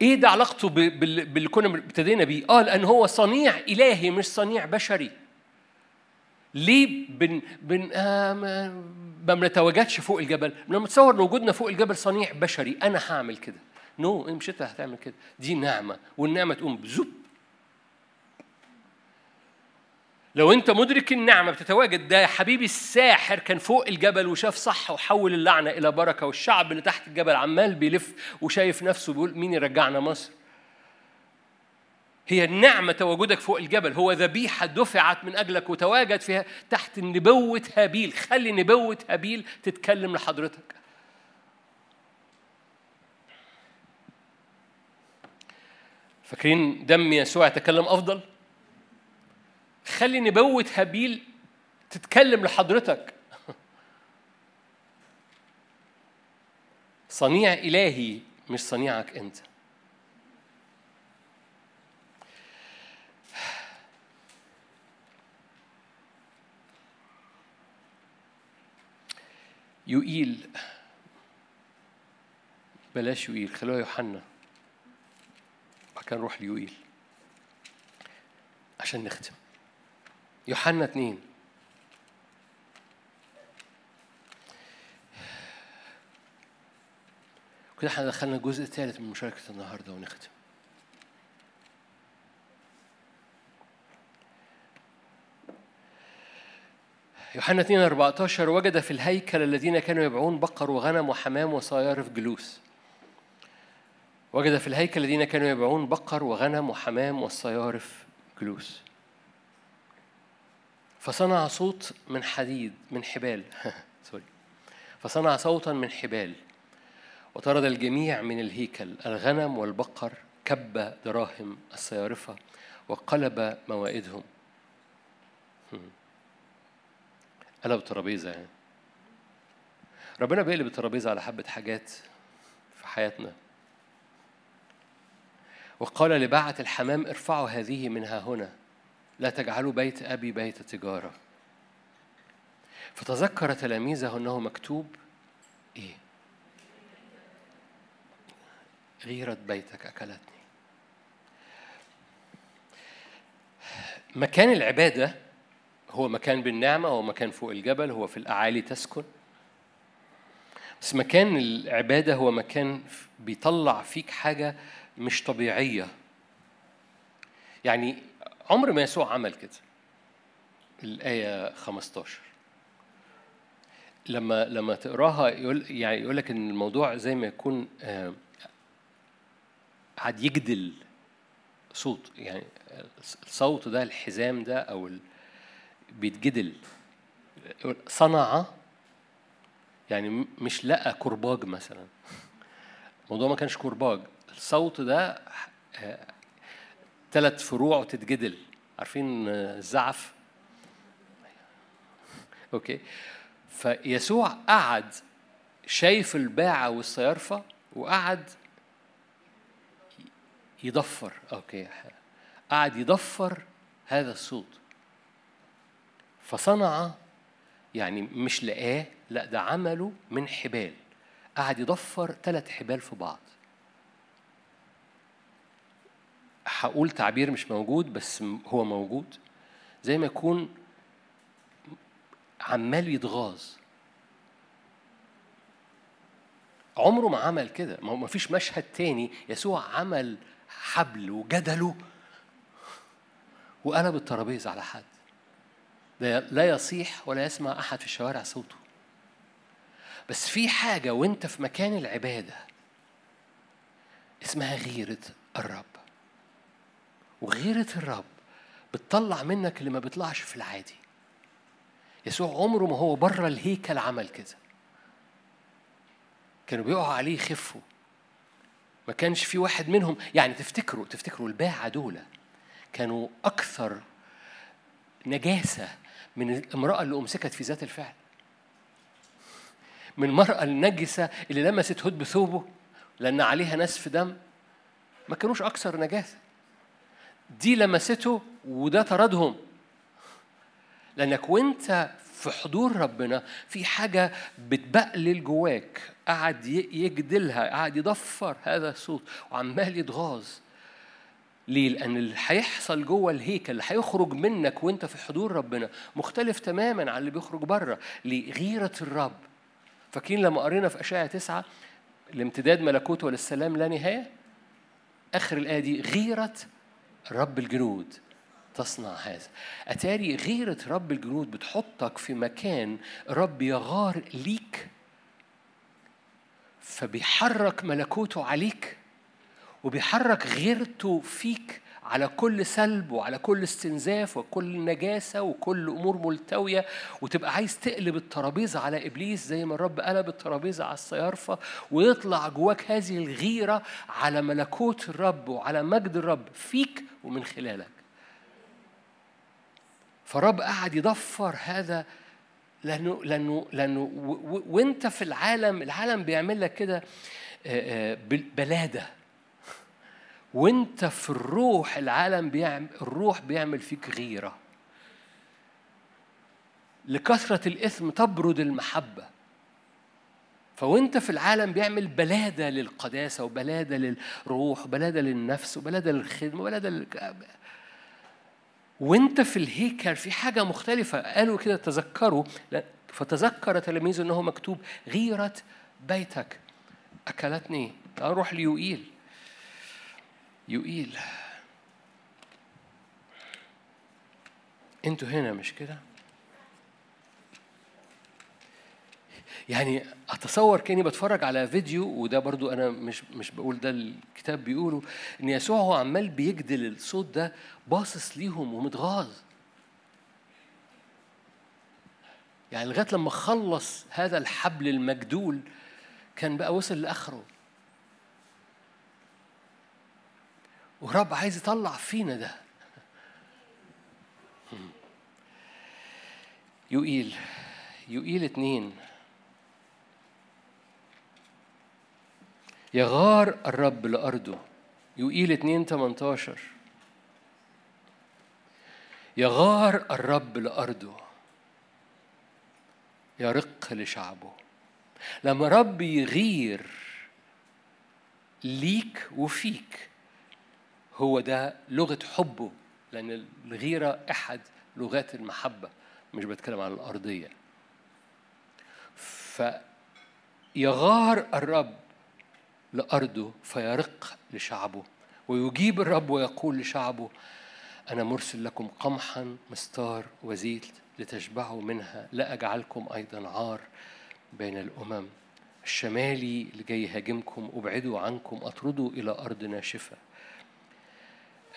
إيه ده علاقته باللي كنا ابتدينا بيه؟ آه لأن هو صنيع إلهي مش صنيع بشري. ليه بن بن آه ما بنتواجدش فوق الجبل؟ لما تصور ان وجودنا فوق الجبل صنيع بشري أنا هعمل كده. نو no, مش أنت هتعمل كده، دي نعمة والنعمة تقوم بزب لو أنت مدرك النعمة بتتواجد ده يا حبيبي الساحر كان فوق الجبل وشاف صح وحول اللعنة إلى بركة والشعب اللي تحت الجبل عمال بيلف وشايف نفسه بيقول مين يرجعنا مصر هي النعمة تواجدك فوق الجبل. هو ذبيحة دفعت من أجلك وتواجد فيها تحت نبوة هابيل. خلي نبوة هابيل تتكلم لحضرتك. فاكرين دم يسوع يتكلم أفضل؟ خلي نبوة هابيل تتكلم لحضرتك. صنيع إلهي مش صنيعك أنت. يقيل بلاش يقيل خلوها يوحنا. بعد كده نروح ليوئيل عشان نختم. يوحنا اتنين. كده إحنا دخلنا الجزء الثالث من مشاركة النهارده ونختم. يوحنا 2 14 وجد في الهيكل الذين كانوا يبيعون بقر وغنم وحمام وصيارف جلوس. وجد في الهيكل الذين كانوا يبيعون بقر وغنم وحمام والصيارف جلوس. فصنع صوت من حديد من حبال. سوري فصنع صوتا من حبال. وطرد الجميع من الهيكل الغنم والبقر كب دراهم الصيارفة وقلب موائدهم. قلب ترابيزة يعني. ربنا بيقلب الترابيزة على حبة حاجات في حياتنا. وقال لبعة الحمام ارفعوا هذه منها هنا لا تجعلوا بيت أبي بيت تجارة. فتذكر تلاميذه أنه مكتوب إيه؟ غيرة بيتك أكلتني. مكان العبادة هو مكان بالنعمة هو مكان فوق الجبل هو في الأعالي تسكن. بس مكان العبادة هو مكان بيطلع فيك حاجة مش طبيعية. يعني عمر ما يسوع عمل كده. الآية 15 لما لما تقراها يقول يعني يقول لك إن الموضوع زي ما يكون آه، قاعد يجدل صوت يعني الصوت ده الحزام ده أو. بيتجدل. صنع يعني مش لقى كرباج مثلا. الموضوع ما كانش كرباج الصوت ده ثلاث فروع وتتجدل. عارفين آه، الزعف أوكي. فيسوع قعد شايف الباعة والصيارفة وقعد يضفر. أوكي. قعد يضفر هذا الصوت. فصنع يعني مش لقاه لا ده عمله من حبال. قعد يضفر ثلاث حبال في بعض. هقول تعبير مش موجود بس هو موجود. زي ما يكون عمال يتغاظ. عمره ما عمل كده. ما هو مشهد تاني يسوع عمل حبل وجدله وقلب الترابيزة على حد. لا يصيح ولا يسمع أحد في الشوارع صوته. بس في حاجة وأنت في مكان العبادة اسمها غيرة الرب. وغيرة الرب بتطلع منك اللي ما بيطلعش في العادي. يسوع عمره ما هو بره الهيكل عمل كده. كانوا بيقعوا عليه يخفوا. ما كانش في واحد منهم يعني تفتكروا تفتكروا الباعة دول كانوا أكثر نجاسة من الامرأة اللي أمسكت في ذات الفعل. من المرأة النجسة اللي لمست هد بثوبه لأن عليها نسف دم. ما كانوش أكثر نجاسة. دي لمسته وده طردهم. لأنك وأنت في حضور ربنا في حاجة بتبقلل جواك. قعد ي- يجدلها قعد يضفر هذا الصوت وعمال يتغاظ. ليه؟ لأن اللي هيحصل جوه الهيكل اللي هيخرج منك وأنت في حضور ربنا مختلف تماما عن اللي بيخرج بره لغيرة الرب. فاكرين لما قرينا في أشعة تسعة لامتداد ملكوته وللسلام لا نهاية؟ آخر الآية دي غيرة رب الجنود. تصنع هذا. أتاري غيرة رب الجنود بتحطك في مكان رب يغار ليك فبيحرك ملكوته عليك. وبيحرك غيرته فيك على كل سلب وعلى كل استنزاف وكل نجاسة وكل أمور ملتوية وتبقى عايز تقلب الترابيزة على إبليس زي ما الرب قلب الترابيزة على الصيارفة ويطلع جواك هذه الغيرة على ملكوت الرب وعلى مجد الرب فيك ومن خلالك. فرب قعد يضفر هذا لأنه لأنه لأنه و- و- وانت في العالم العالم بيعمل لك كده بل- بلادة. وانت في الروح العالم بيعمل الروح بيعمل فيك غيرة. لكثرة الإثم تبرد المحبة. فوانت في العالم بيعمل بلادة للقداسة وبلادة للروح وبلادة للنفس وبلادة للخدمة وبلادة لل... وانت في الهيكل في حاجة مختلفة. قالوا كده تذكروا فتذكر تلاميذه انه مكتوب غيرة بيتك. أكلتني أروح ليوئيل. يوئيل أنتوا هنا مش كده؟ يعني أتصور كأني بتفرج على فيديو وده برضو أنا مش مش بقول ده الكتاب بيقوله إن يسوع هو عمال بيجدل الصوت ده باصص ليهم ومتغاظ. يعني لغاية لما خلص هذا الحبل المجدول كان بقى وصل لآخره. ورب عايز يطلع فينا ده. يقيل يقيل اتنين. يغار الرب لأرضه. يقيل اتنين تمنتاشر. يغار الرب لأرضه. يرق لشعبه. لما رب يغير ليك وفيك هو ده لغة حبه لأن الغيرة أحد لغات المحبة مش بتكلم عن الأرضية. فيغار الرب لأرضه فيرق لشعبه ويجيب الرب ويقول لشعبه أنا مرسل لكم قمحا مستار وزيت لتشبعوا منها لا أجعلكم أيضا عار بين الأمم. الشمالي اللي جاي يهاجمكم أبعدوا عنكم أطردوا إلى أرض ناشفة.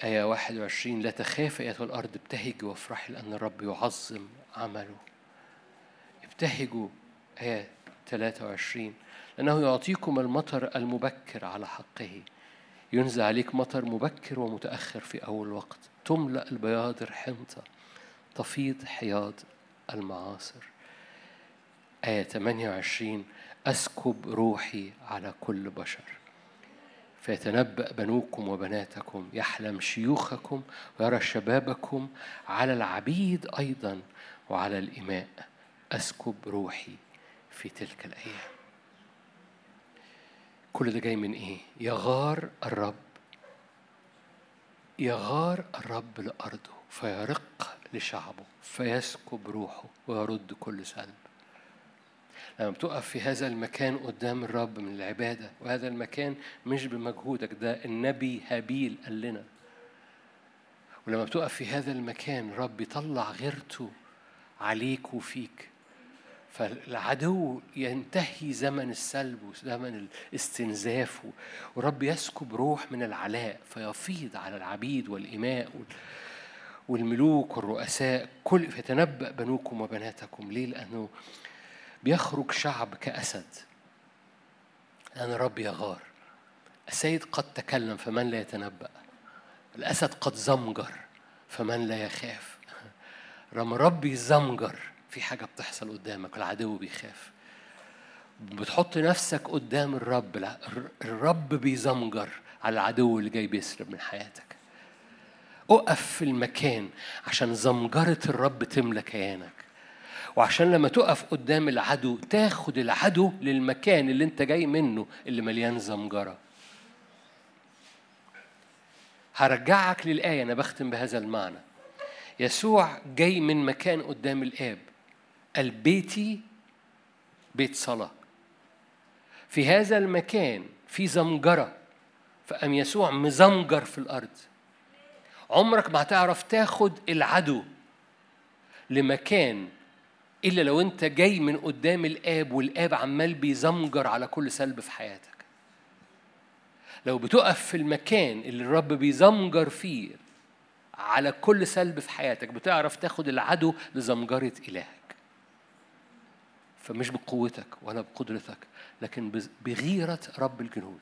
آية 21 لا تخاف أيتها الأرض ابتهجي وافرحي لأن الرب يعظم عمله. ابتهجوا آية 23 لأنه يعطيكم المطر المبكر على حقه. ينزل عليك مطر مبكر ومتأخر في أول وقت. تملأ البياضر حنطة تفيض حياض المعاصر. آية 28 أسكب روحي على كل بشر. فيتنبأ بنوكم وبناتكم يحلم شيوخكم ويرى شبابكم على العبيد أيضا وعلى الإماء. أسكب روحي في تلك الأيام. كل ده جاي من إيه؟ يغار الرب. يغار الرب لأرضه فيرق لشعبه فيسكب روحه ويرد كل سلب لما بتقف في هذا المكان قدام الرب من العبادة وهذا المكان مش بمجهودك ده النبي هابيل قال لنا. ولما بتقف في هذا المكان الرب يطلع غيرته عليك وفيك. فالعدو ينتهي زمن السلب وزمن الاستنزاف ورب يسكب روح من العلاء فيفيض على العبيد والإماء والملوك والرؤساء كل فيتنبأ بنوكم وبناتكم. ليه؟ لأنه بيخرج شعب كأسد. لأن الرب يغار. السيد قد تكلم فمن لا يتنبأ. الأسد قد زمجر فمن لا يخاف. لما الرب يزمجر في حاجة بتحصل قدامك العدو بيخاف. بتحط نفسك قدام الرب. لا الرب بيزمجر على العدو اللي جاي بيسرب من حياتك. أقف في المكان عشان زمجرة الرب تملى كيانك. وعشان لما تقف قدام العدو تاخد العدو للمكان اللي انت جاي منه اللي مليان زمجرة. هرجعك للآية أنا بختم بهذا المعنى. يسوع جاي من مكان قدام الآب. البيتي بيت صلاة. في هذا المكان في زمجرة. فقام يسوع مزمجر في الأرض. عمرك ما هتعرف تاخد العدو لمكان إلا لو أنت جاي من قدام الآب والآب عمال بيزمجر على كل سلب في حياتك. لو بتقف في المكان اللي الرب بيزمجر فيه على كل سلب في حياتك بتعرف تاخد العدو لزمجرة إلهك. فمش بقوتك ولا بقدرتك لكن بغيرة رب الجنود.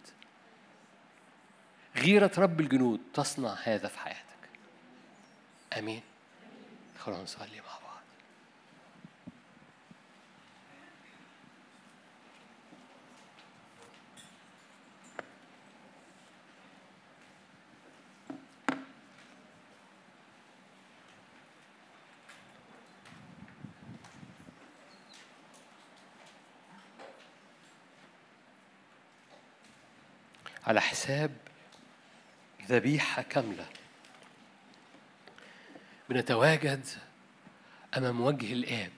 غيرة رب الجنود تصنع هذا في حياتك. آمين. خلونا نصلي مع بعض على حساب ذبيحة كاملة. بنتواجد أمام وجه الآب.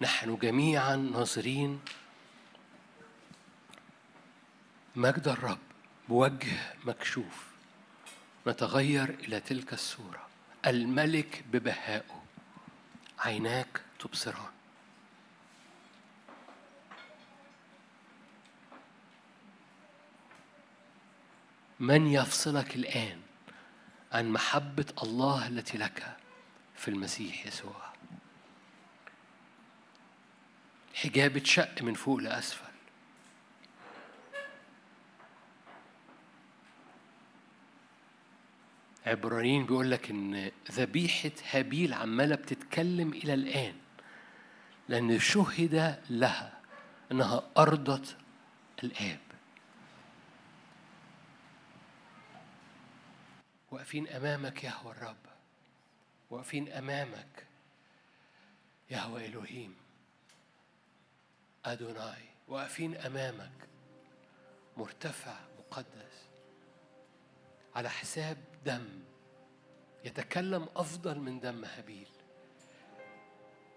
نحن جميعا ناظرين مجد الرب بوجه مكشوف. نتغير إلى تلك الصورة. الملك ببهائه. عيناك تبصران. من يفصلك الآن عن محبة الله التي لك في المسيح يسوع؟ حجاب اتشق من فوق لأسفل. عبرانيين بيقول لك إن ذبيحة هابيل عمالة بتتكلم إلى الآن لأن شهد لها أنها أرضت الآب. واقفين أمامك يهوى الرب. واقفين أمامك يهوى الوهيم أدوناي. واقفين أمامك مرتفع مقدس. على حساب دم. يتكلم أفضل من دم هابيل.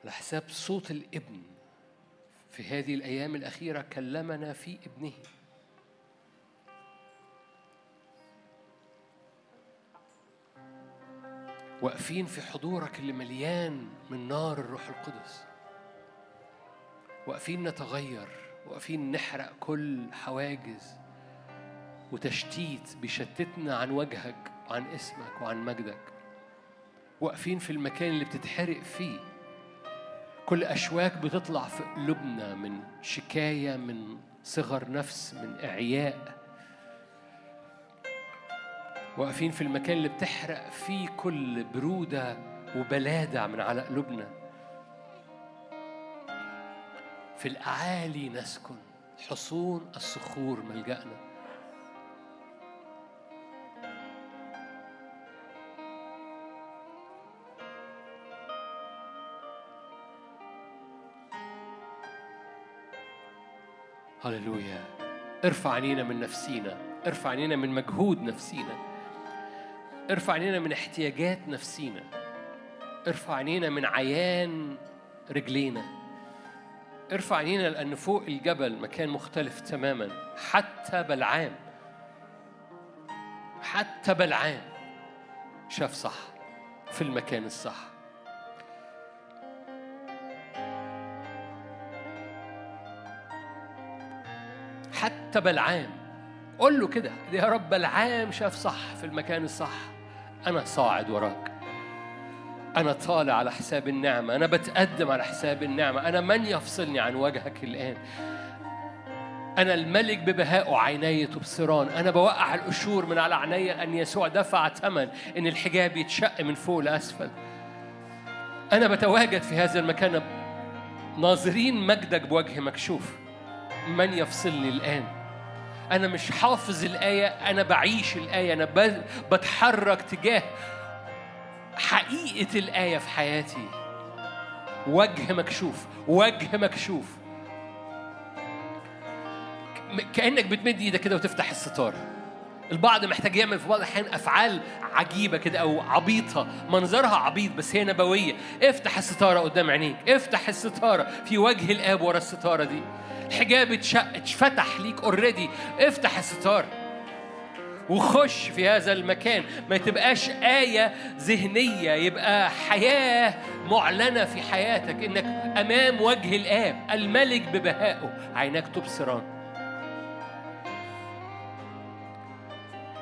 على حساب صوت الابن. في هذه الأيام الأخيرة كلمنا في ابنه. واقفين في حضورك اللي مليان من نار الروح القدس. واقفين نتغير واقفين نحرق كل حواجز وتشتيت بيشتتنا عن وجهك وعن اسمك وعن مجدك. واقفين في المكان اللي بتتحرق فيه. كل أشواك بتطلع في قلوبنا من شكاية من صغر نفس من إعياء. واقفين في المكان اللي بتحرق فيه كل برودة وبلادة من على قلوبنا. في الأعالي نسكن حصون الصخور ملجأنا. هللويا ارفع عينينا من نفسينا ارفع عينينا من مجهود نفسينا. ارفع عينينا من احتياجات نفسينا. ارفع عينينا من عيان رجلينا. ارفع عينينا لأن فوق الجبل مكان مختلف تماما. حتى بلعام. حتى بلعام. شاف صح. في المكان الصح. حتى بلعام. قول له كده. يا رب بلعام شاف صح في المكان الصح. أنا صاعد وراك. أنا طالع على حساب النعمة. أنا بتقدم على حساب النعمة. أنا من يفصلني عن وجهك الآن؟ أنا الملك ببهاء عيني تبصران. أنا بوقع القشور من على عيني أن يسوع دفع ثمن إن الحجاب يتشق من فوق لأسفل أنا بتواجد في هذا المكان. ناظرين مجدك بوجه مكشوف. من يفصلني الآن؟ أنا مش حافظ الآية أنا بعيش الآية أنا بتحرك تجاه حقيقة الآية في حياتي. وجه مكشوف وجه مكشوف. كأنك بتمد إيدك كده وتفتح الستار. البعض محتاج يعمل في بعض الأحيان أفعال عجيبة كده أو عبيطة. منظرها عبيط بس هي نبوية. افتح الستارة قدام عينيك. افتح الستارة. في وجه الآب ورا الستارة دي. الحجاب اتشق اتفتح ليك already افتح الستار وخش في هذا المكان. ما تبقاش آية ذهنية. يبقى حياة معلنة في حياتك. إنك أمام وجه الآب. الملك ببهائه. عيناك تبصران.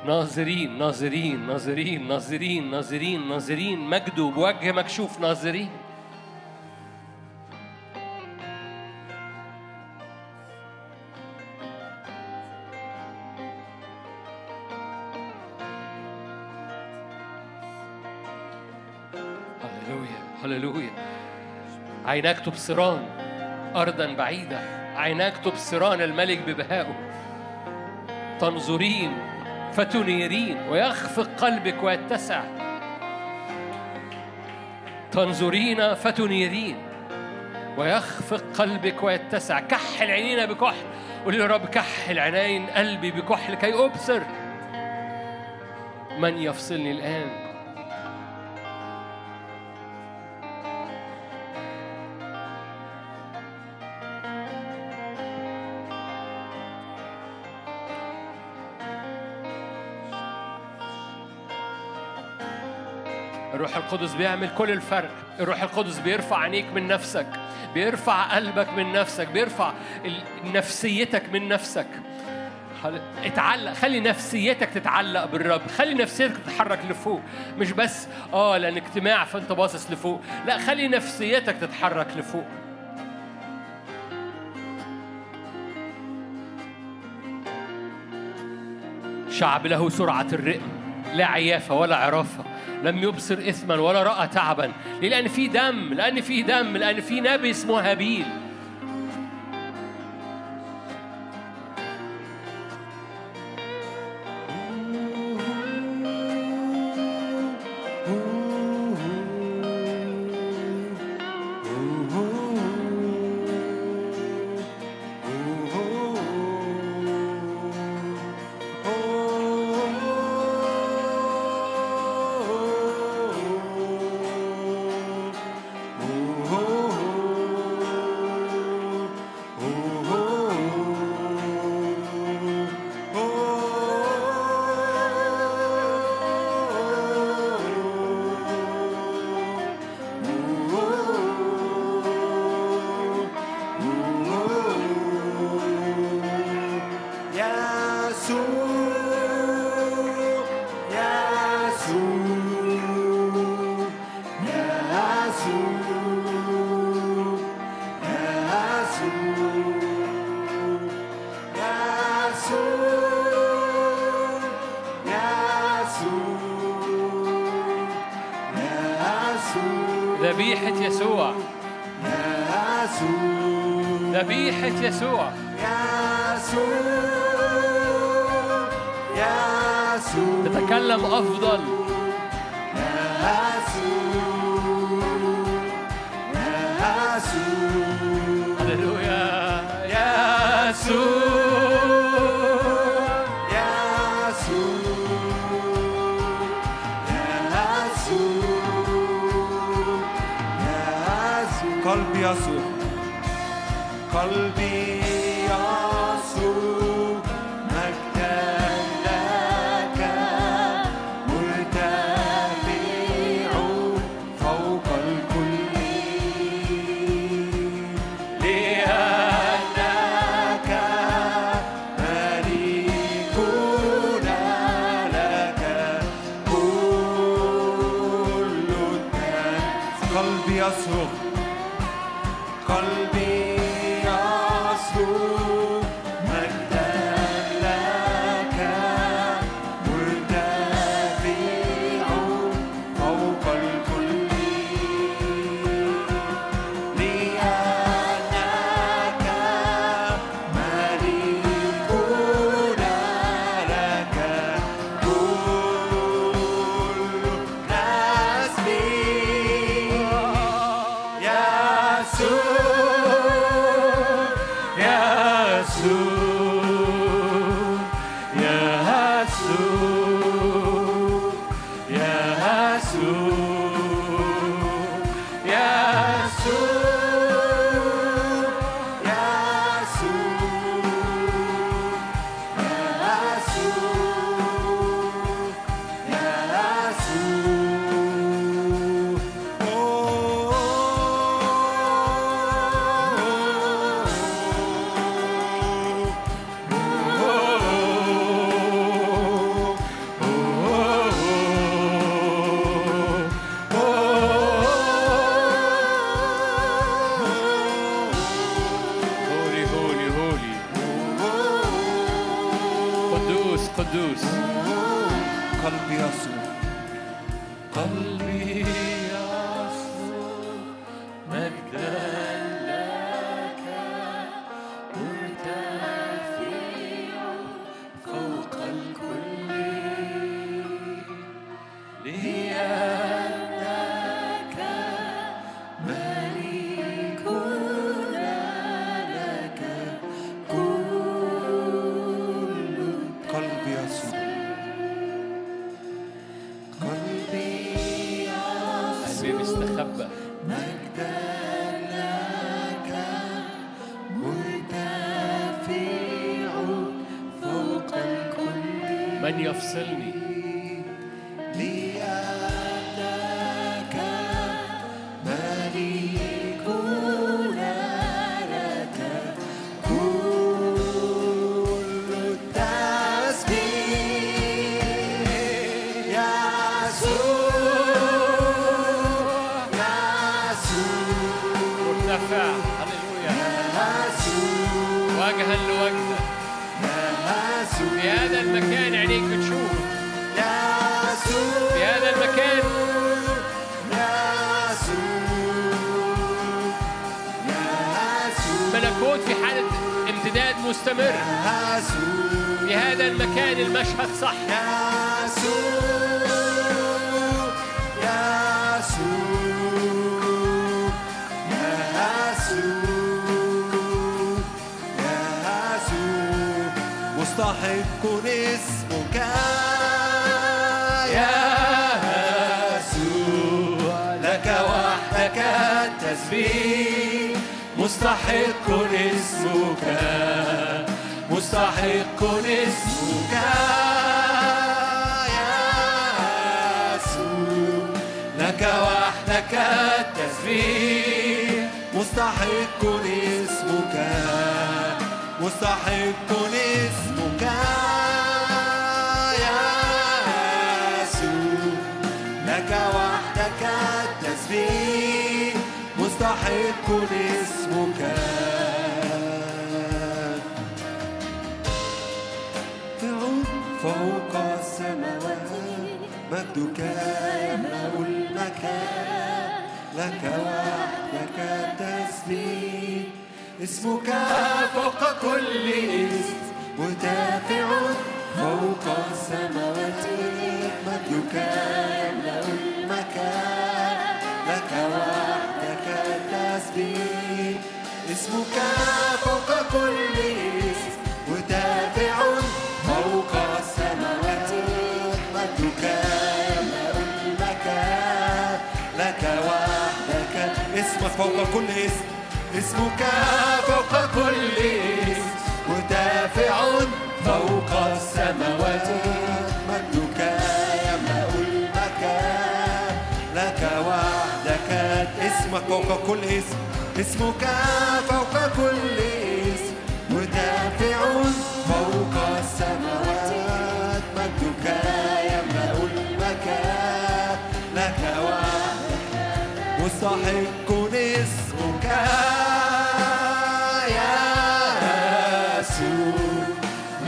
ناظرين ناظرين ناظرين ناظرين ناظرين ناظرين مجده بوجه مكشوف ناظرين هللويا عيناك تبصران أرضا بعيدة عيناك تبصران الملك ببهائه تنظرين فتنيرين ويخفق قلبك ويتسع. تنظرين فتنيرين ويخفق قلبك ويتسع. كحل عينينا بكحل. قولي يا رب كحل عينين قلبي بكحل كي أبصر. من يفصلني الآن؟ الروح القدس بيعمل كل الفرق. الروح القدس بيرفع عينيك من نفسك بيرفع قلبك من نفسك بيرفع نفسيتك من نفسك. اتعلق خلي نفسيتك تتعلق بالرب. خلي نفسيتك تتحرك لفوق. مش بس آه لأن اجتماع فأنت باصص لفوق. لا خلي نفسيتك تتحرك لفوق. شعب له سرعة الرئم. لا عيافة ولا عرافة لم يبصر إثما ولا رأى تعبا لأن في دم لأن في دم لأن في نبي اسمه هابيل. ذبيحة يسوع يسوع يسوع تتكلم أفضل. قلبي يسوع يفصلني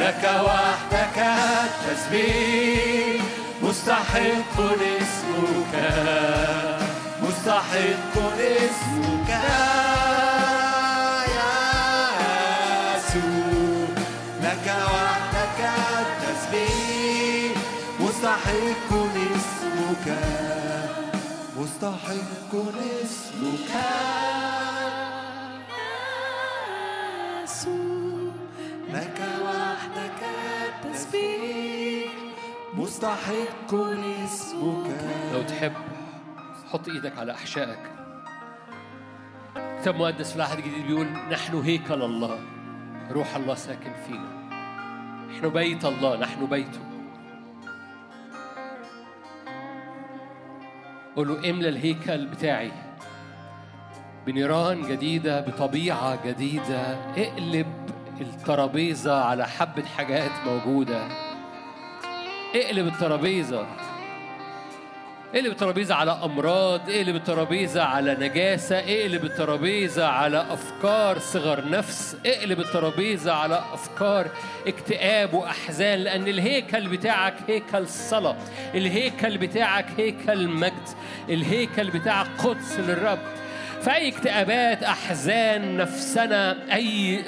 لك وحدك التسبيح مستحق اسمك. مستحق اسمك يا يسوع. لك وحدك التسبيح مستحق اسمك. مستحق اسمك. مستحق اسمك لو تحب حط إيدك على أحشائك. كتاب مقدس في العهد الجديد بيقول نحن هيكل الله روح الله ساكن فينا. نحن بيت الله نحن بيته قول له املى الهيكل بتاعي بنيران جديدة بطبيعة جديدة. اقلب الترابيزة على حبة حاجات موجودة. اقلب الترابيزة. اقلب الترابيزة على أمراض اقلب الترابيزة على نجاسة اقلب الترابيزة على أفكار صغر نفس اقلب الترابيزة على أفكار اكتئاب وأحزان لأن الهيكل بتاعك هيكل صلاة الهيكل بتاعك هيكل مجد الهيكل بتاعك قدس للرب. فأي اكتئابات أحزان نفسنا أي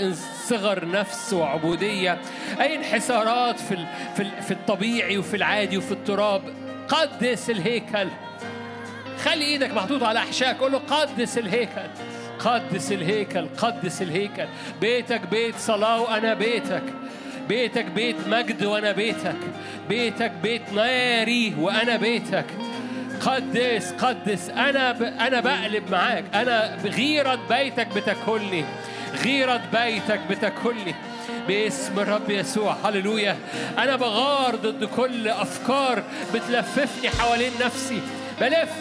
صغر نفس وعبودية أي انحسارات في في ال- في الطبيعي وفي العادي وفي التراب قدس الهيكل. خلي إيدك محطوطة على احشائك قول له قدس الهيكل. قدس الهيكل قدس الهيكل. بيتك بيت صلاة وأنا بيتك. بيتك بيت مجد وأنا بيتك. بيتك بيت ناري وأنا بيتك. قدس قدس أنا ب... أنا بقلب معاك. أنا غيرة بيتك بتاكلني غيرة بيتك بتاكلني باسم الرب يسوع. هللويا. أنا بغار ضد كل أفكار بتلففني حوالين نفسي. بلف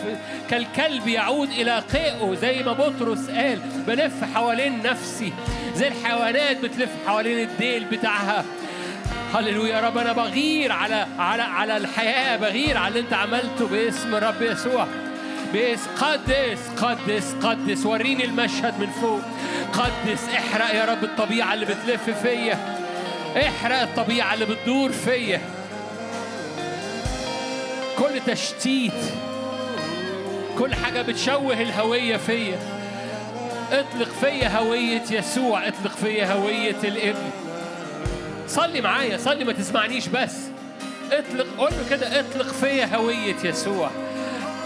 كالكلب يعود إلى قيئه زي ما بطرس قال. بلف حوالين نفسي. زي الحيوانات بتلف حوالين الديل بتاعها. هللويا يا رب. أنا بغير على على على الحياة بغير على اللي أنت عملته باسم الرب يسوع. بس قدس قدس قدس وريني المشهد من فوق. قدس احرق يا رب الطبيعة اللي بتلف فيا. احرق الطبيعة اللي بتدور فيا. كل تشتيت كل حاجة بتشوه الهوية فيا. اطلق فيا هوية يسوع اطلق فيا هوية الابن. صلي معايا صلي ما تسمعنيش بس اطلق قول له كده اطلق فيا هوية يسوع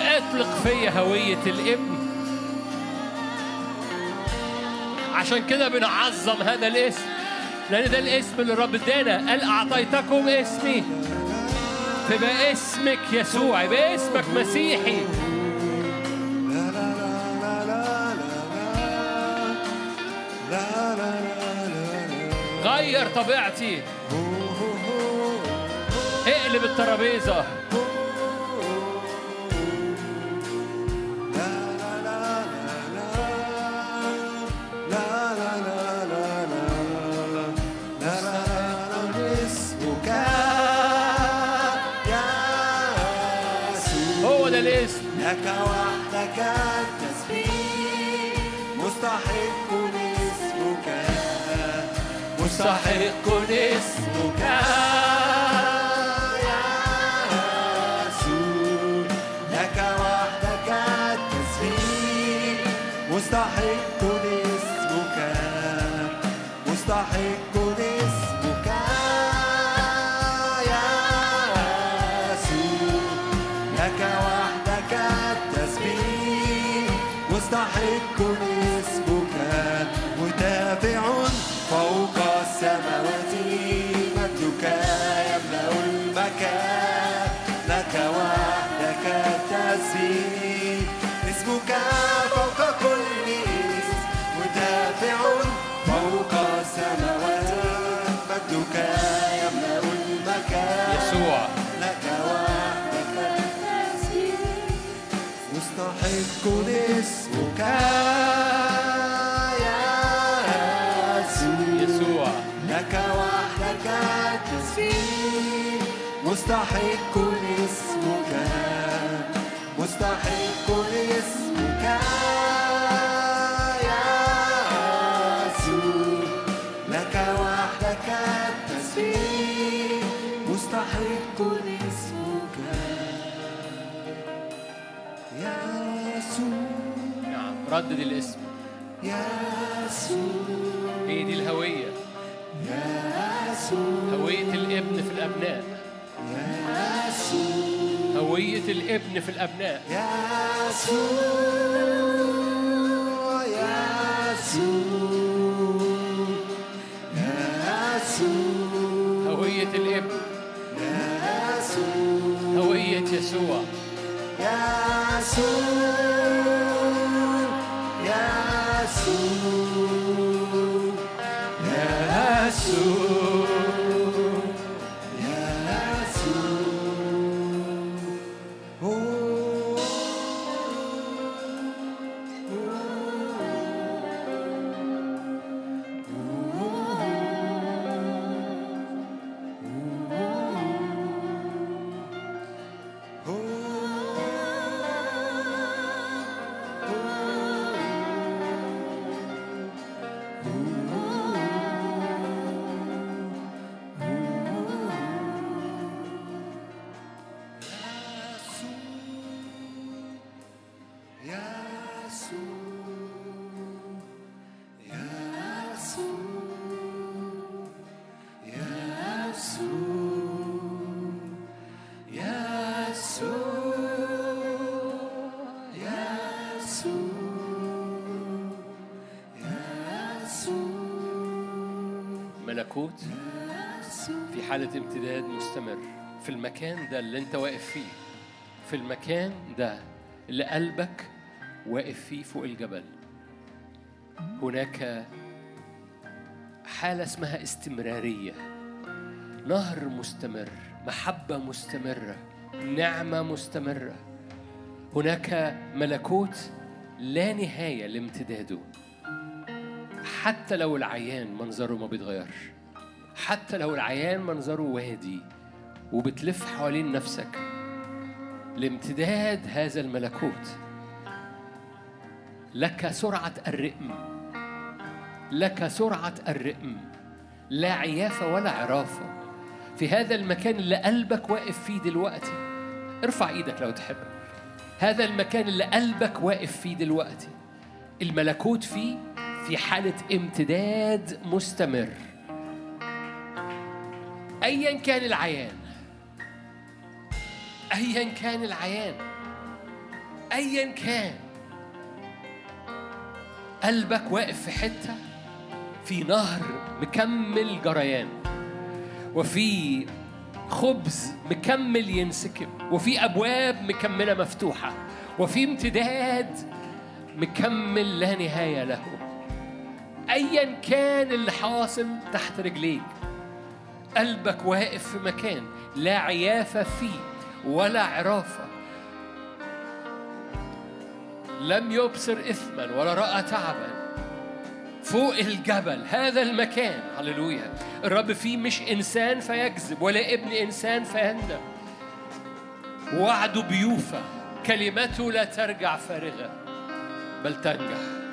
اطلق فيا هوية الابن عشان كده بنعظم هذا الاسم لأن ده الاسم اللي الرب ادانا قال أعطيتكم اسمي فيبقى اسمك يسوع يبقى اسمك مسيحي لا لا لا لا لا لا لا لا غير طبيعتي. اقلب الترابيزة. المكان لك وحدك التسبيح اسمك فوق كل اسم مدافع فوق السماوات. مجدك يملأ المكان يسوع. لك وحدك مستحق اسمك يا يسوع. لك وحدك التسبيح مستحق اسمك مستحق اسمك يا يسوع لك وحدك التسبيح مستحق اسمك يا يسوع نعم ردد الاسم. يا يسوع هي دي الهوية. يا يسوع هوية الابن في الأبناء. هوية الابن في الأبناء. يسوع يسوع يسوع هوية الابن. يسوع هوية يسوع. يسوع يسوع. ملكوت في حالة امتداد مستمر في المكان ده اللي انت واقف فيه في المكان ده اللي قلبك واقف فيه فوق الجبل. هناك حالة اسمها استمرارية نهر مستمر محبة مستمرة نعمة مستمرة. هناك ملكوت لا نهاية لامتداده. حتى لو العيان منظره ما بيتغيرش. حتى لو العيان منظره وادي وبتلف حوالين نفسك لامتداد هذا الملكوت. لك سرعة الرئم. لك سرعة الرئم. لا عيافة ولا عرافة في هذا المكان اللي قلبك واقف فيه دلوقتي ارفع إيدك لو تحب. هذا المكان اللي قلبك واقف فيه دلوقتي. الملكوت فيه في حالة امتداد مستمر. أيا كان العيان. أيا كان العيان. أيا كان. قلبك واقف في حتة في نهر مكمل جريان وفي خبز مكمل ينسكب وفي أبواب مكملة مفتوحة وفي امتداد مكمل لا نهاية له. ايا كان اللي حاصل تحت رجليك. قلبك واقف في مكان لا عيافه فيه ولا عرافه لم يبصر اثما ولا رأى تعبا. فوق الجبل هذا المكان. هللويا. الرب فيه مش إنسان فيكذب ولا ابن إنسان فيندم. وعده بيوفى كلمته لا ترجع فارغة بل تنجح.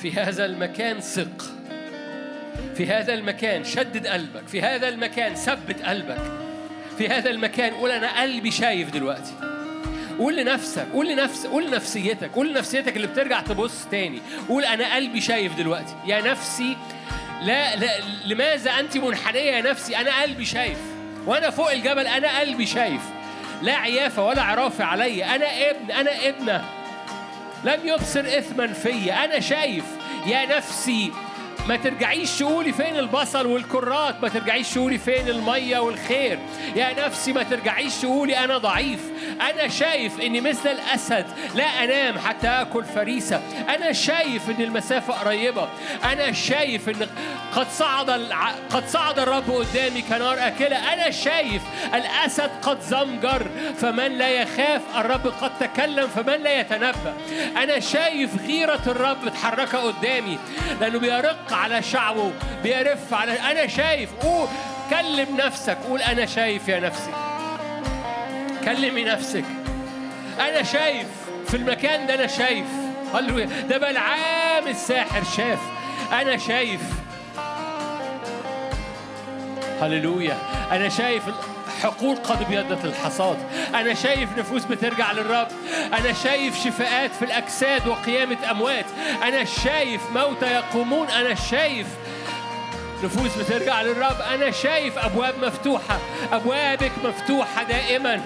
في هذا المكان ثق. في هذا المكان شدد قلبك. في هذا المكان ثبت قلبك. في هذا المكان قول أنا قلبي شايف دلوقتي. قول لنفسك قول لنفسك قول لنفسيتك قول لنفسيتك اللي بترجع تبص تاني. قول أنا قلبي شايف دلوقتي. يا نفسي لا, لا لماذا أنت منحنية يا نفسي؟ أنا قلبي شايف. وأنا فوق الجبل أنا قلبي شايف. لا عيافة ولا عرافة علي أنا ابن أنا ابنة. لم يبصر اثما فيا أنا شايف يا نفسي ما ترجعيش تقولي فين البصل والكرات ما ترجعيش تقولي فين المية والخير. يا نفسي ما ترجعيش تقولي أنا ضعيف. أنا شايف إني مثل الأسد لا أنام حتى آكل فريسة. أنا شايف إن المسافة قريبة. أنا شايف إن قد صعد الع... قد صعد الرب قدامي كنار أكلة. أنا شايف الأسد قد زمجر فمن لا يخاف؟ الرب قد تكلم فمن لا يتنبأ؟ أنا شايف غيرة الرب متحركة قدامي. لأنه بيرق على شعبه بيرف على أنا شايف قول كلم نفسك قول أنا شايف يا نفسي. كلمي نفسك. أنا شايف في المكان ده أنا شايف. هللويا. ده بلعام الساحر شاف. أنا شايف. هللويا. أنا شايف حقول قد ابيضت الحصاد. أنا شايف نفوس بترجع للرب. أنا شايف شفاءات في الأجساد وقيامة أموات. أنا شايف موتى يقومون. أنا شايف نفوس بترجع للرب. أنا شايف أبواب مفتوحة. أبوابك مفتوحة دائما.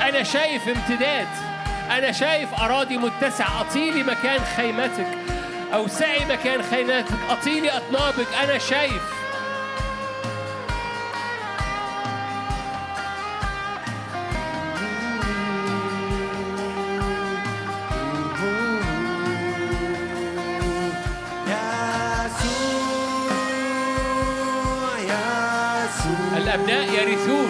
أنا شايف امتداد. أنا شايف أراضي متسعة. أطيلي مكان خيمتك. أوسعي مكان خيمتك. أطيلي أطنابك. أنا شايف الأبناء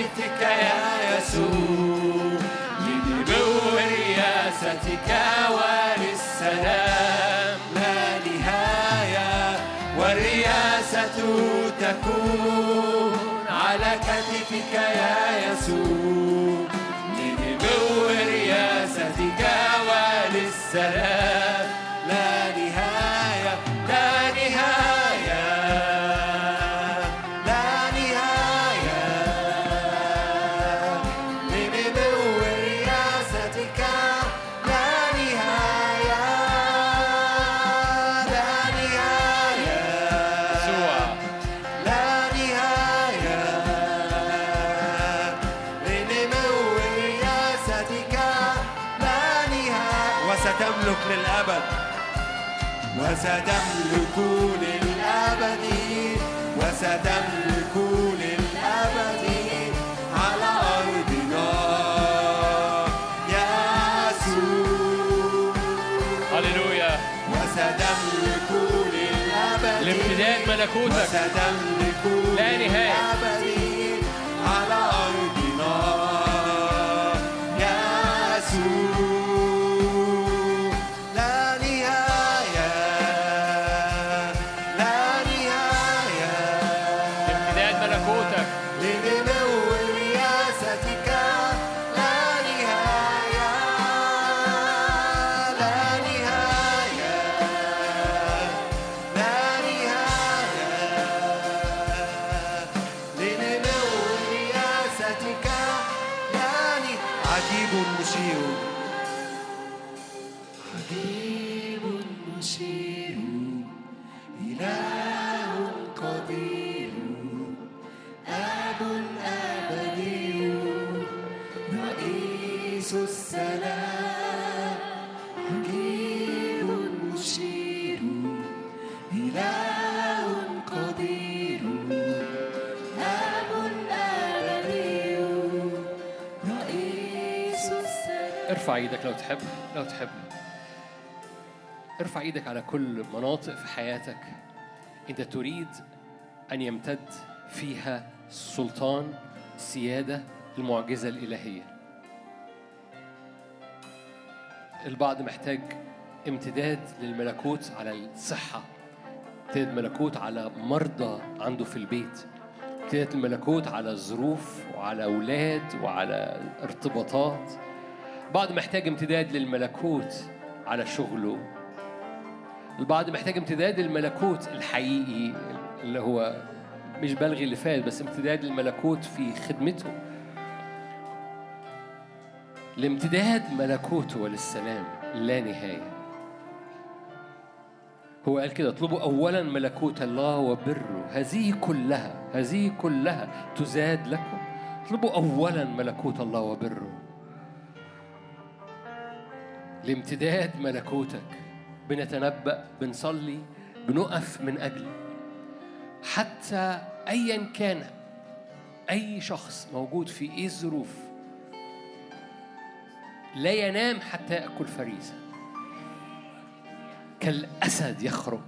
كتفك يا يسوع لنمو رياستك وللسلام. لا نهاية والرياسة تكون على كتفك يا يسوع لنمو رياستك وللسلام. وستملك للأبد وستملك للأبد على أرضنا. يا يسوع. هللويا. وستملك للأبد لامتداد ملكوتك. وستملك لا نهاية. إيدك لو تحب لو تحب. ارفع إيدك على كل مناطق في حياتك. انت تريد أن يمتد فيها سلطان سياده المعجزة الإلهية. البعض محتاج امتداد للملكوت على الصحة. امتداد ملكوت على مرضى عنده في البيت. امتداد الملكوت على ظروف وعلى أولاد وعلى ارتباطات. بعض محتاج امتداد للملكوت على شغله. البعض محتاج امتداد للملكوت الحقيقي اللي هو مش بلغي اللي فات بس امتداد للملكوت في خدمته. لامتداد ملكوته وللسلام لا نهاية. هو قال كده اطلبوا أولا ملكوت الله وبره. هذه كلها هذه كلها تزاد لكم. اطلبوا أولا ملكوت الله وبره. لامتداد ملكوتك. بنتنبأ بنصلي بنقف من أجل. حتى أيا كان أي شخص موجود في أي ظروف لا ينام حتى يأكل فريسة. كالأسد يخرج.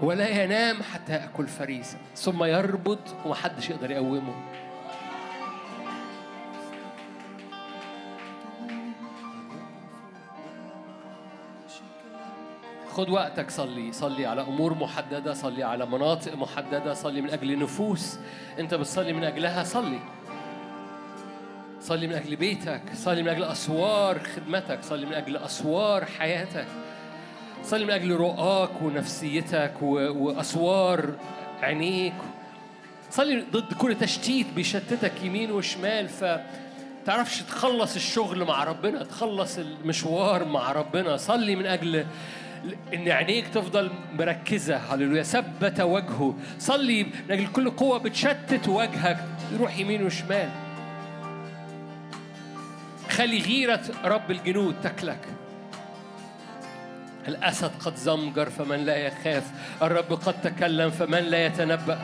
ولا ينام حتى يأكل فريسة. ثم يربط ومحدش يقدر يقومه. خد وقتك صلي صلي على أمور محددة صلي على مناطق محددة صلي من أجل نفوس. أنت بتصلي من أجلها صلي. صلي من أجل بيتك صلي من أجل أسوار خدمتك صلي من أجل أسوار حياتك. صلي من أجل رؤاك ونفسيتك وأسوار عينيك. صلي ضد كل تشتيت بيشتتك يمين وشمال. ف تعرفش تخلص الشغل مع ربنا تخلص المشوار مع ربنا. صلي من أجل إن عينيك تفضل مركزة. هللويا. ثبت وجهه. صلي. من أجل كل قوة بتشتت وجهك. يروح يمين وشمال. خلي غيرة رب الجنود تاكلك الأسد قد زمجر فمن لا يخاف. الرب قد تكلم فمن لا يتنبأ.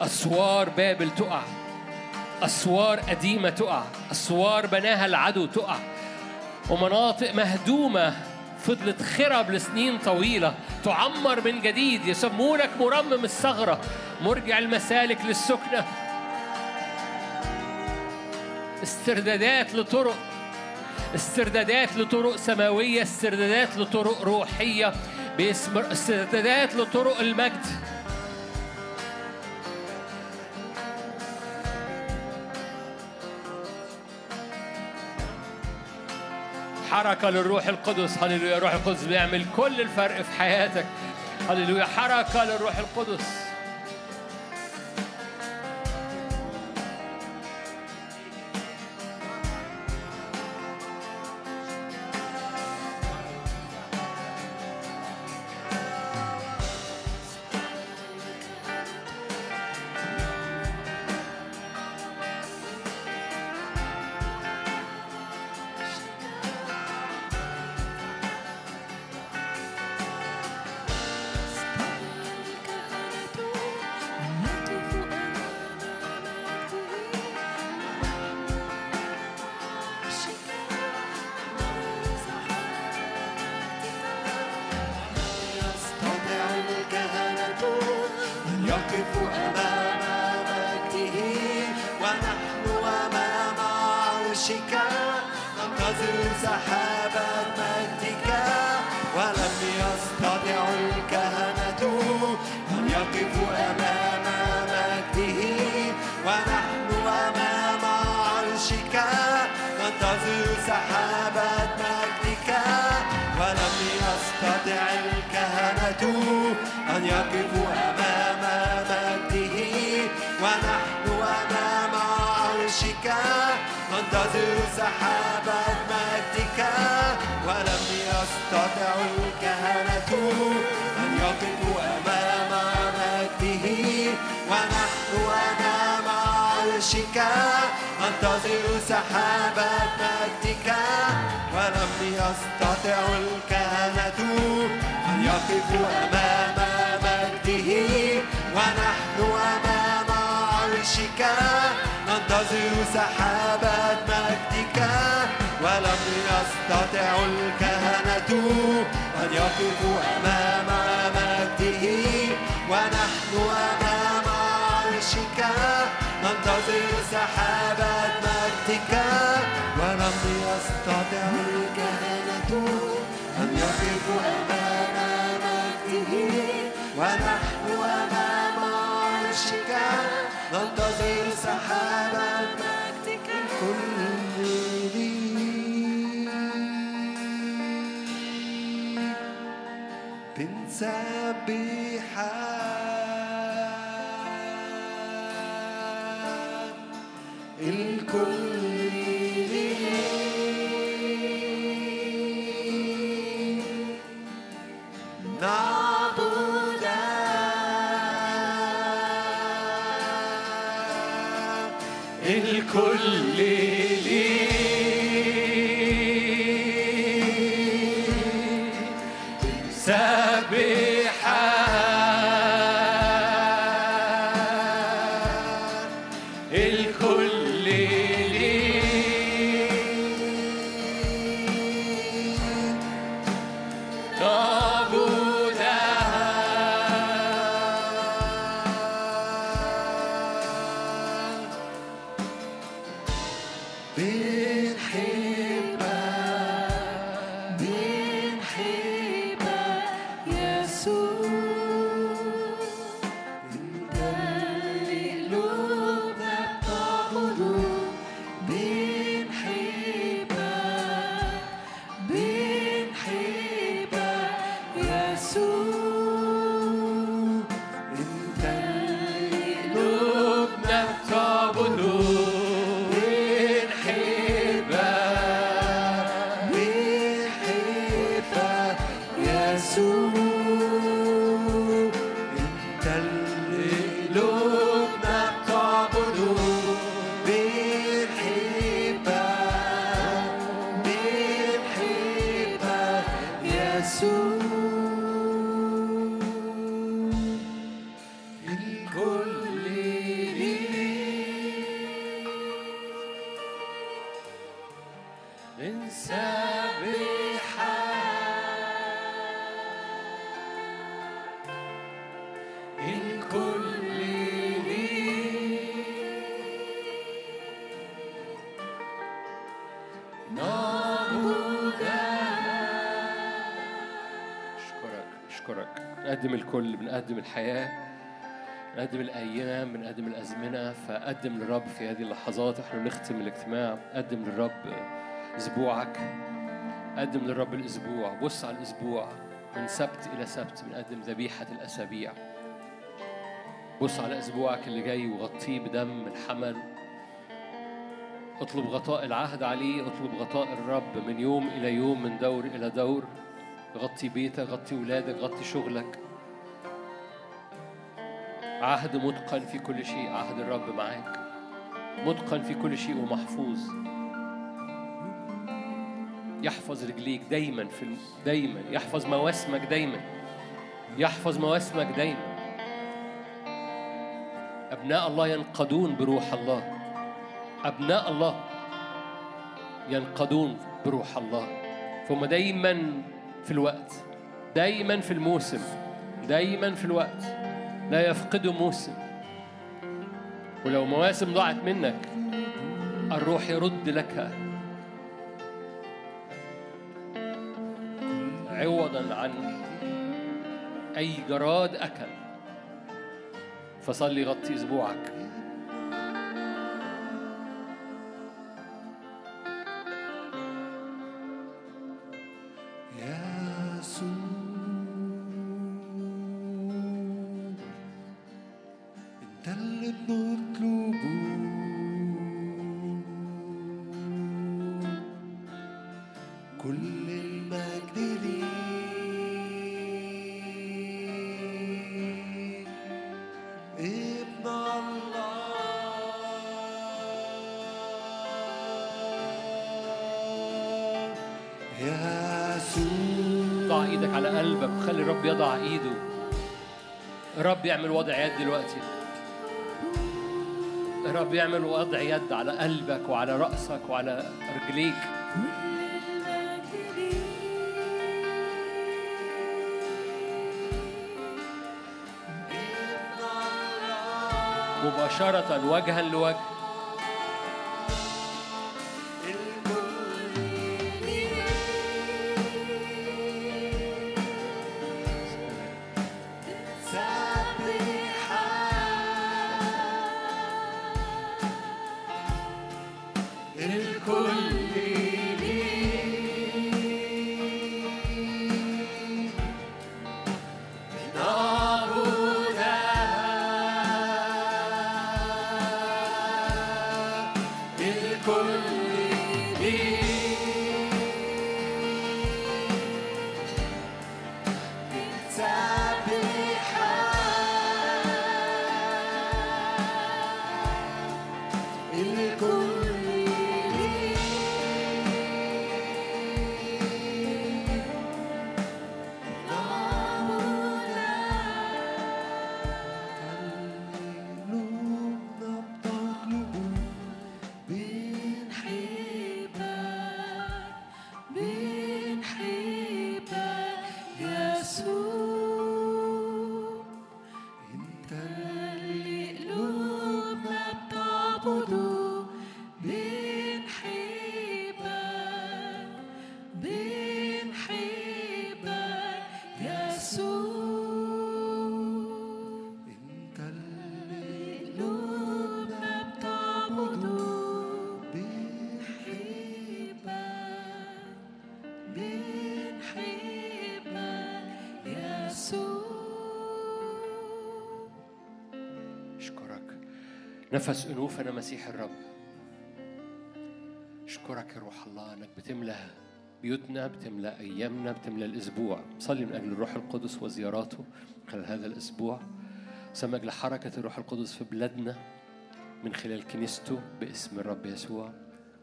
أسوار بابل تقع. أسوار قديمة تقع. أسوار بناها العدو تقع. ومناطق مهدومة فضلت خرب لسنين طويلة. تعمر من جديد يسمونك مرمم الثغرة. مرجع المسالك للسكنة. استردادات لطرق استردادات لطرق سماوية استردادات لطرق روحية. باسم استعدادات لطرق المجد. حركة للروح القدس. هللويا الروح القدس بيعمل كل الفرق في حياتك. هللويا حركة للروح القدس. سحابة مجدك ولم يستطع الكهنة أن يقفوا أمام مجده ونحن أمام عرشك ننتظر سحابة مجدك ولم يستطع الكهنة أن يقفوا أمام مجده ونحن أمام عرشك ننتظر سحابة ولم يستطع الكهنة أن يقفوا أمام مجده ونحن أمام عرشك ننتظر سحابة مجدك. ولم يستطع الكهنة أن يقفوا أمام مجده. ونحن أمام عرشك ننتظر سحابة مجدك. يستطع الكهنة أن يقفوا أمام مجده ونحن أمام عرشك. ننتظر سحابة مجدك ولم يستطع بنسبحك الكل الكل بنقدم الكل بنقدم الحياة بنقدم الأيام بنقدم الأزمنة فقدم للرب في هذه اللحظات. إحنا بنختم الاجتماع قدم للرب أسبوعك قدم للرب الأسبوع. بص على الأسبوع من سبت إلى سبت بنقدم ذبيحة الأسابيع. بص على أسبوعك اللي جاي وغطيه بدم الحمل اطلب غطاء العهد عليه اطلب غطاء الرب من يوم إلى يوم من دور إلى دور. غطي بيتك غطي ولادك غطي شغلك. عهد متقن في كل شيء. عهد الرب معاك. متقن في كل شيء ومحفوظ. يحفظ رجليك دايما في. دايما. يحفظ مواسمك دايما. يحفظ مواسمك دايما. أبناء الله ينقضون بروح الله. أبناء الله ينقضون بروح الله. فهم دايما في الوقت. دايما في الموسم. دايما في الوقت. لا يفقدوا موسم ولو مواسم ضاعت منك الروح يرد لك. عوضا عن أي جراد أكل فصلي غطي أسبوعك. يضع إيده. الرب يعمل وضع يد دلوقتي. الرب يعمل وضع يد على قلبك وعلى رأسك وعلى رجليك. مباشرة وجها لوجه. نفس انوفنا مسيح الرب. أشكرك يا روح الله أنك بتملى بيوتنا بتملى أيامنا بتملى الأسبوع. صلي من أجل الروح القدس وزياراته خلال هذا الأسبوع. سمج لحركة الروح القدس في بلادنا من خلال كنيسته باسم الرب يسوع.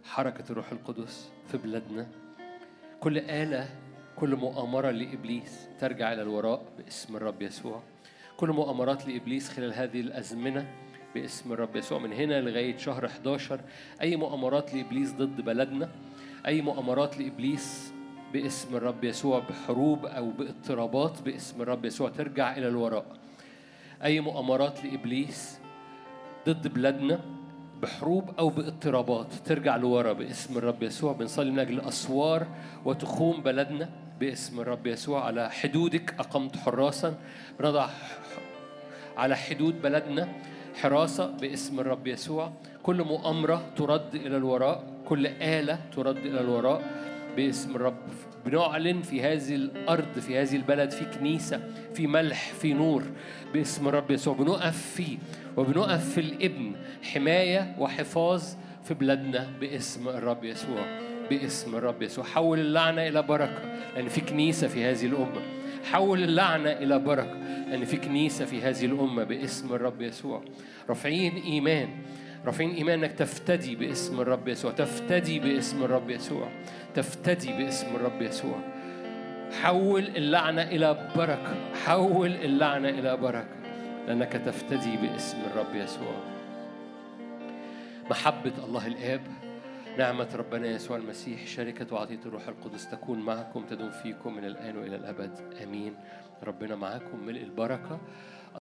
حركة الروح القدس في بلادنا. كل آلة كل مؤامرة لإبليس ترجع إلى الوراء باسم الرب يسوع. كل مؤامرات لإبليس خلال هذه الأزمنة باسم الرب يسوع من هنا لغاية شهر 11 أي مؤامرات لإبليس ضد بلدنا؟ أي مؤامرات لإبليس باسم الرب يسوع بحروب أو باضطرابات باسم الرب يسوع؟ ترجع إلى الوراء. أي مؤامرات لإبليس ضد بلادنا بحروب أو باضطرابات؟ ترجع لورا باسم الرب يسوع. بنصلي من أجل اسوار وتخوم بلدنا باسم الرب يسوع. على حدودك أقمت حراسا. بنضع على حدود بلدنا. حراسة باسم الرب يسوع. كل مؤامرة ترد إلى الوراء. كل آلة ترد إلى الوراء باسم الرب. بنعلن في هذه الأرض في هذه البلد في كنيسة في ملح في نور باسم الرب يسوع. بنقف فيه وبنقف في الإبن حماية وحفاظ في بلادنا باسم الرب يسوع. باسم الرب يسوع. حول اللعنة إلى بركة لأن في كنيسة في هذه الأمة. حول اللعنة إلى بركة. لأن في كنيسة في هذه الأمة باسم الرب يسوع. رافعين إيمان. رافعين إيمان إنك تفتدي باسم الرب يسوع. تفتدي باسم الرب يسوع. تفتدي باسم الرب يسوع. حول اللعنة إلى بركة. حول اللعنة إلى بركة. لأنك تفتدي باسم الرب يسوع. محبة الله الآب. نعمة ربنا يسوع المسيح شركة وعطية الروح القدس تكون معكم تدوم فيكم من الآن وإلى الأبد. آمين. ربنا معاكم ملء البركة.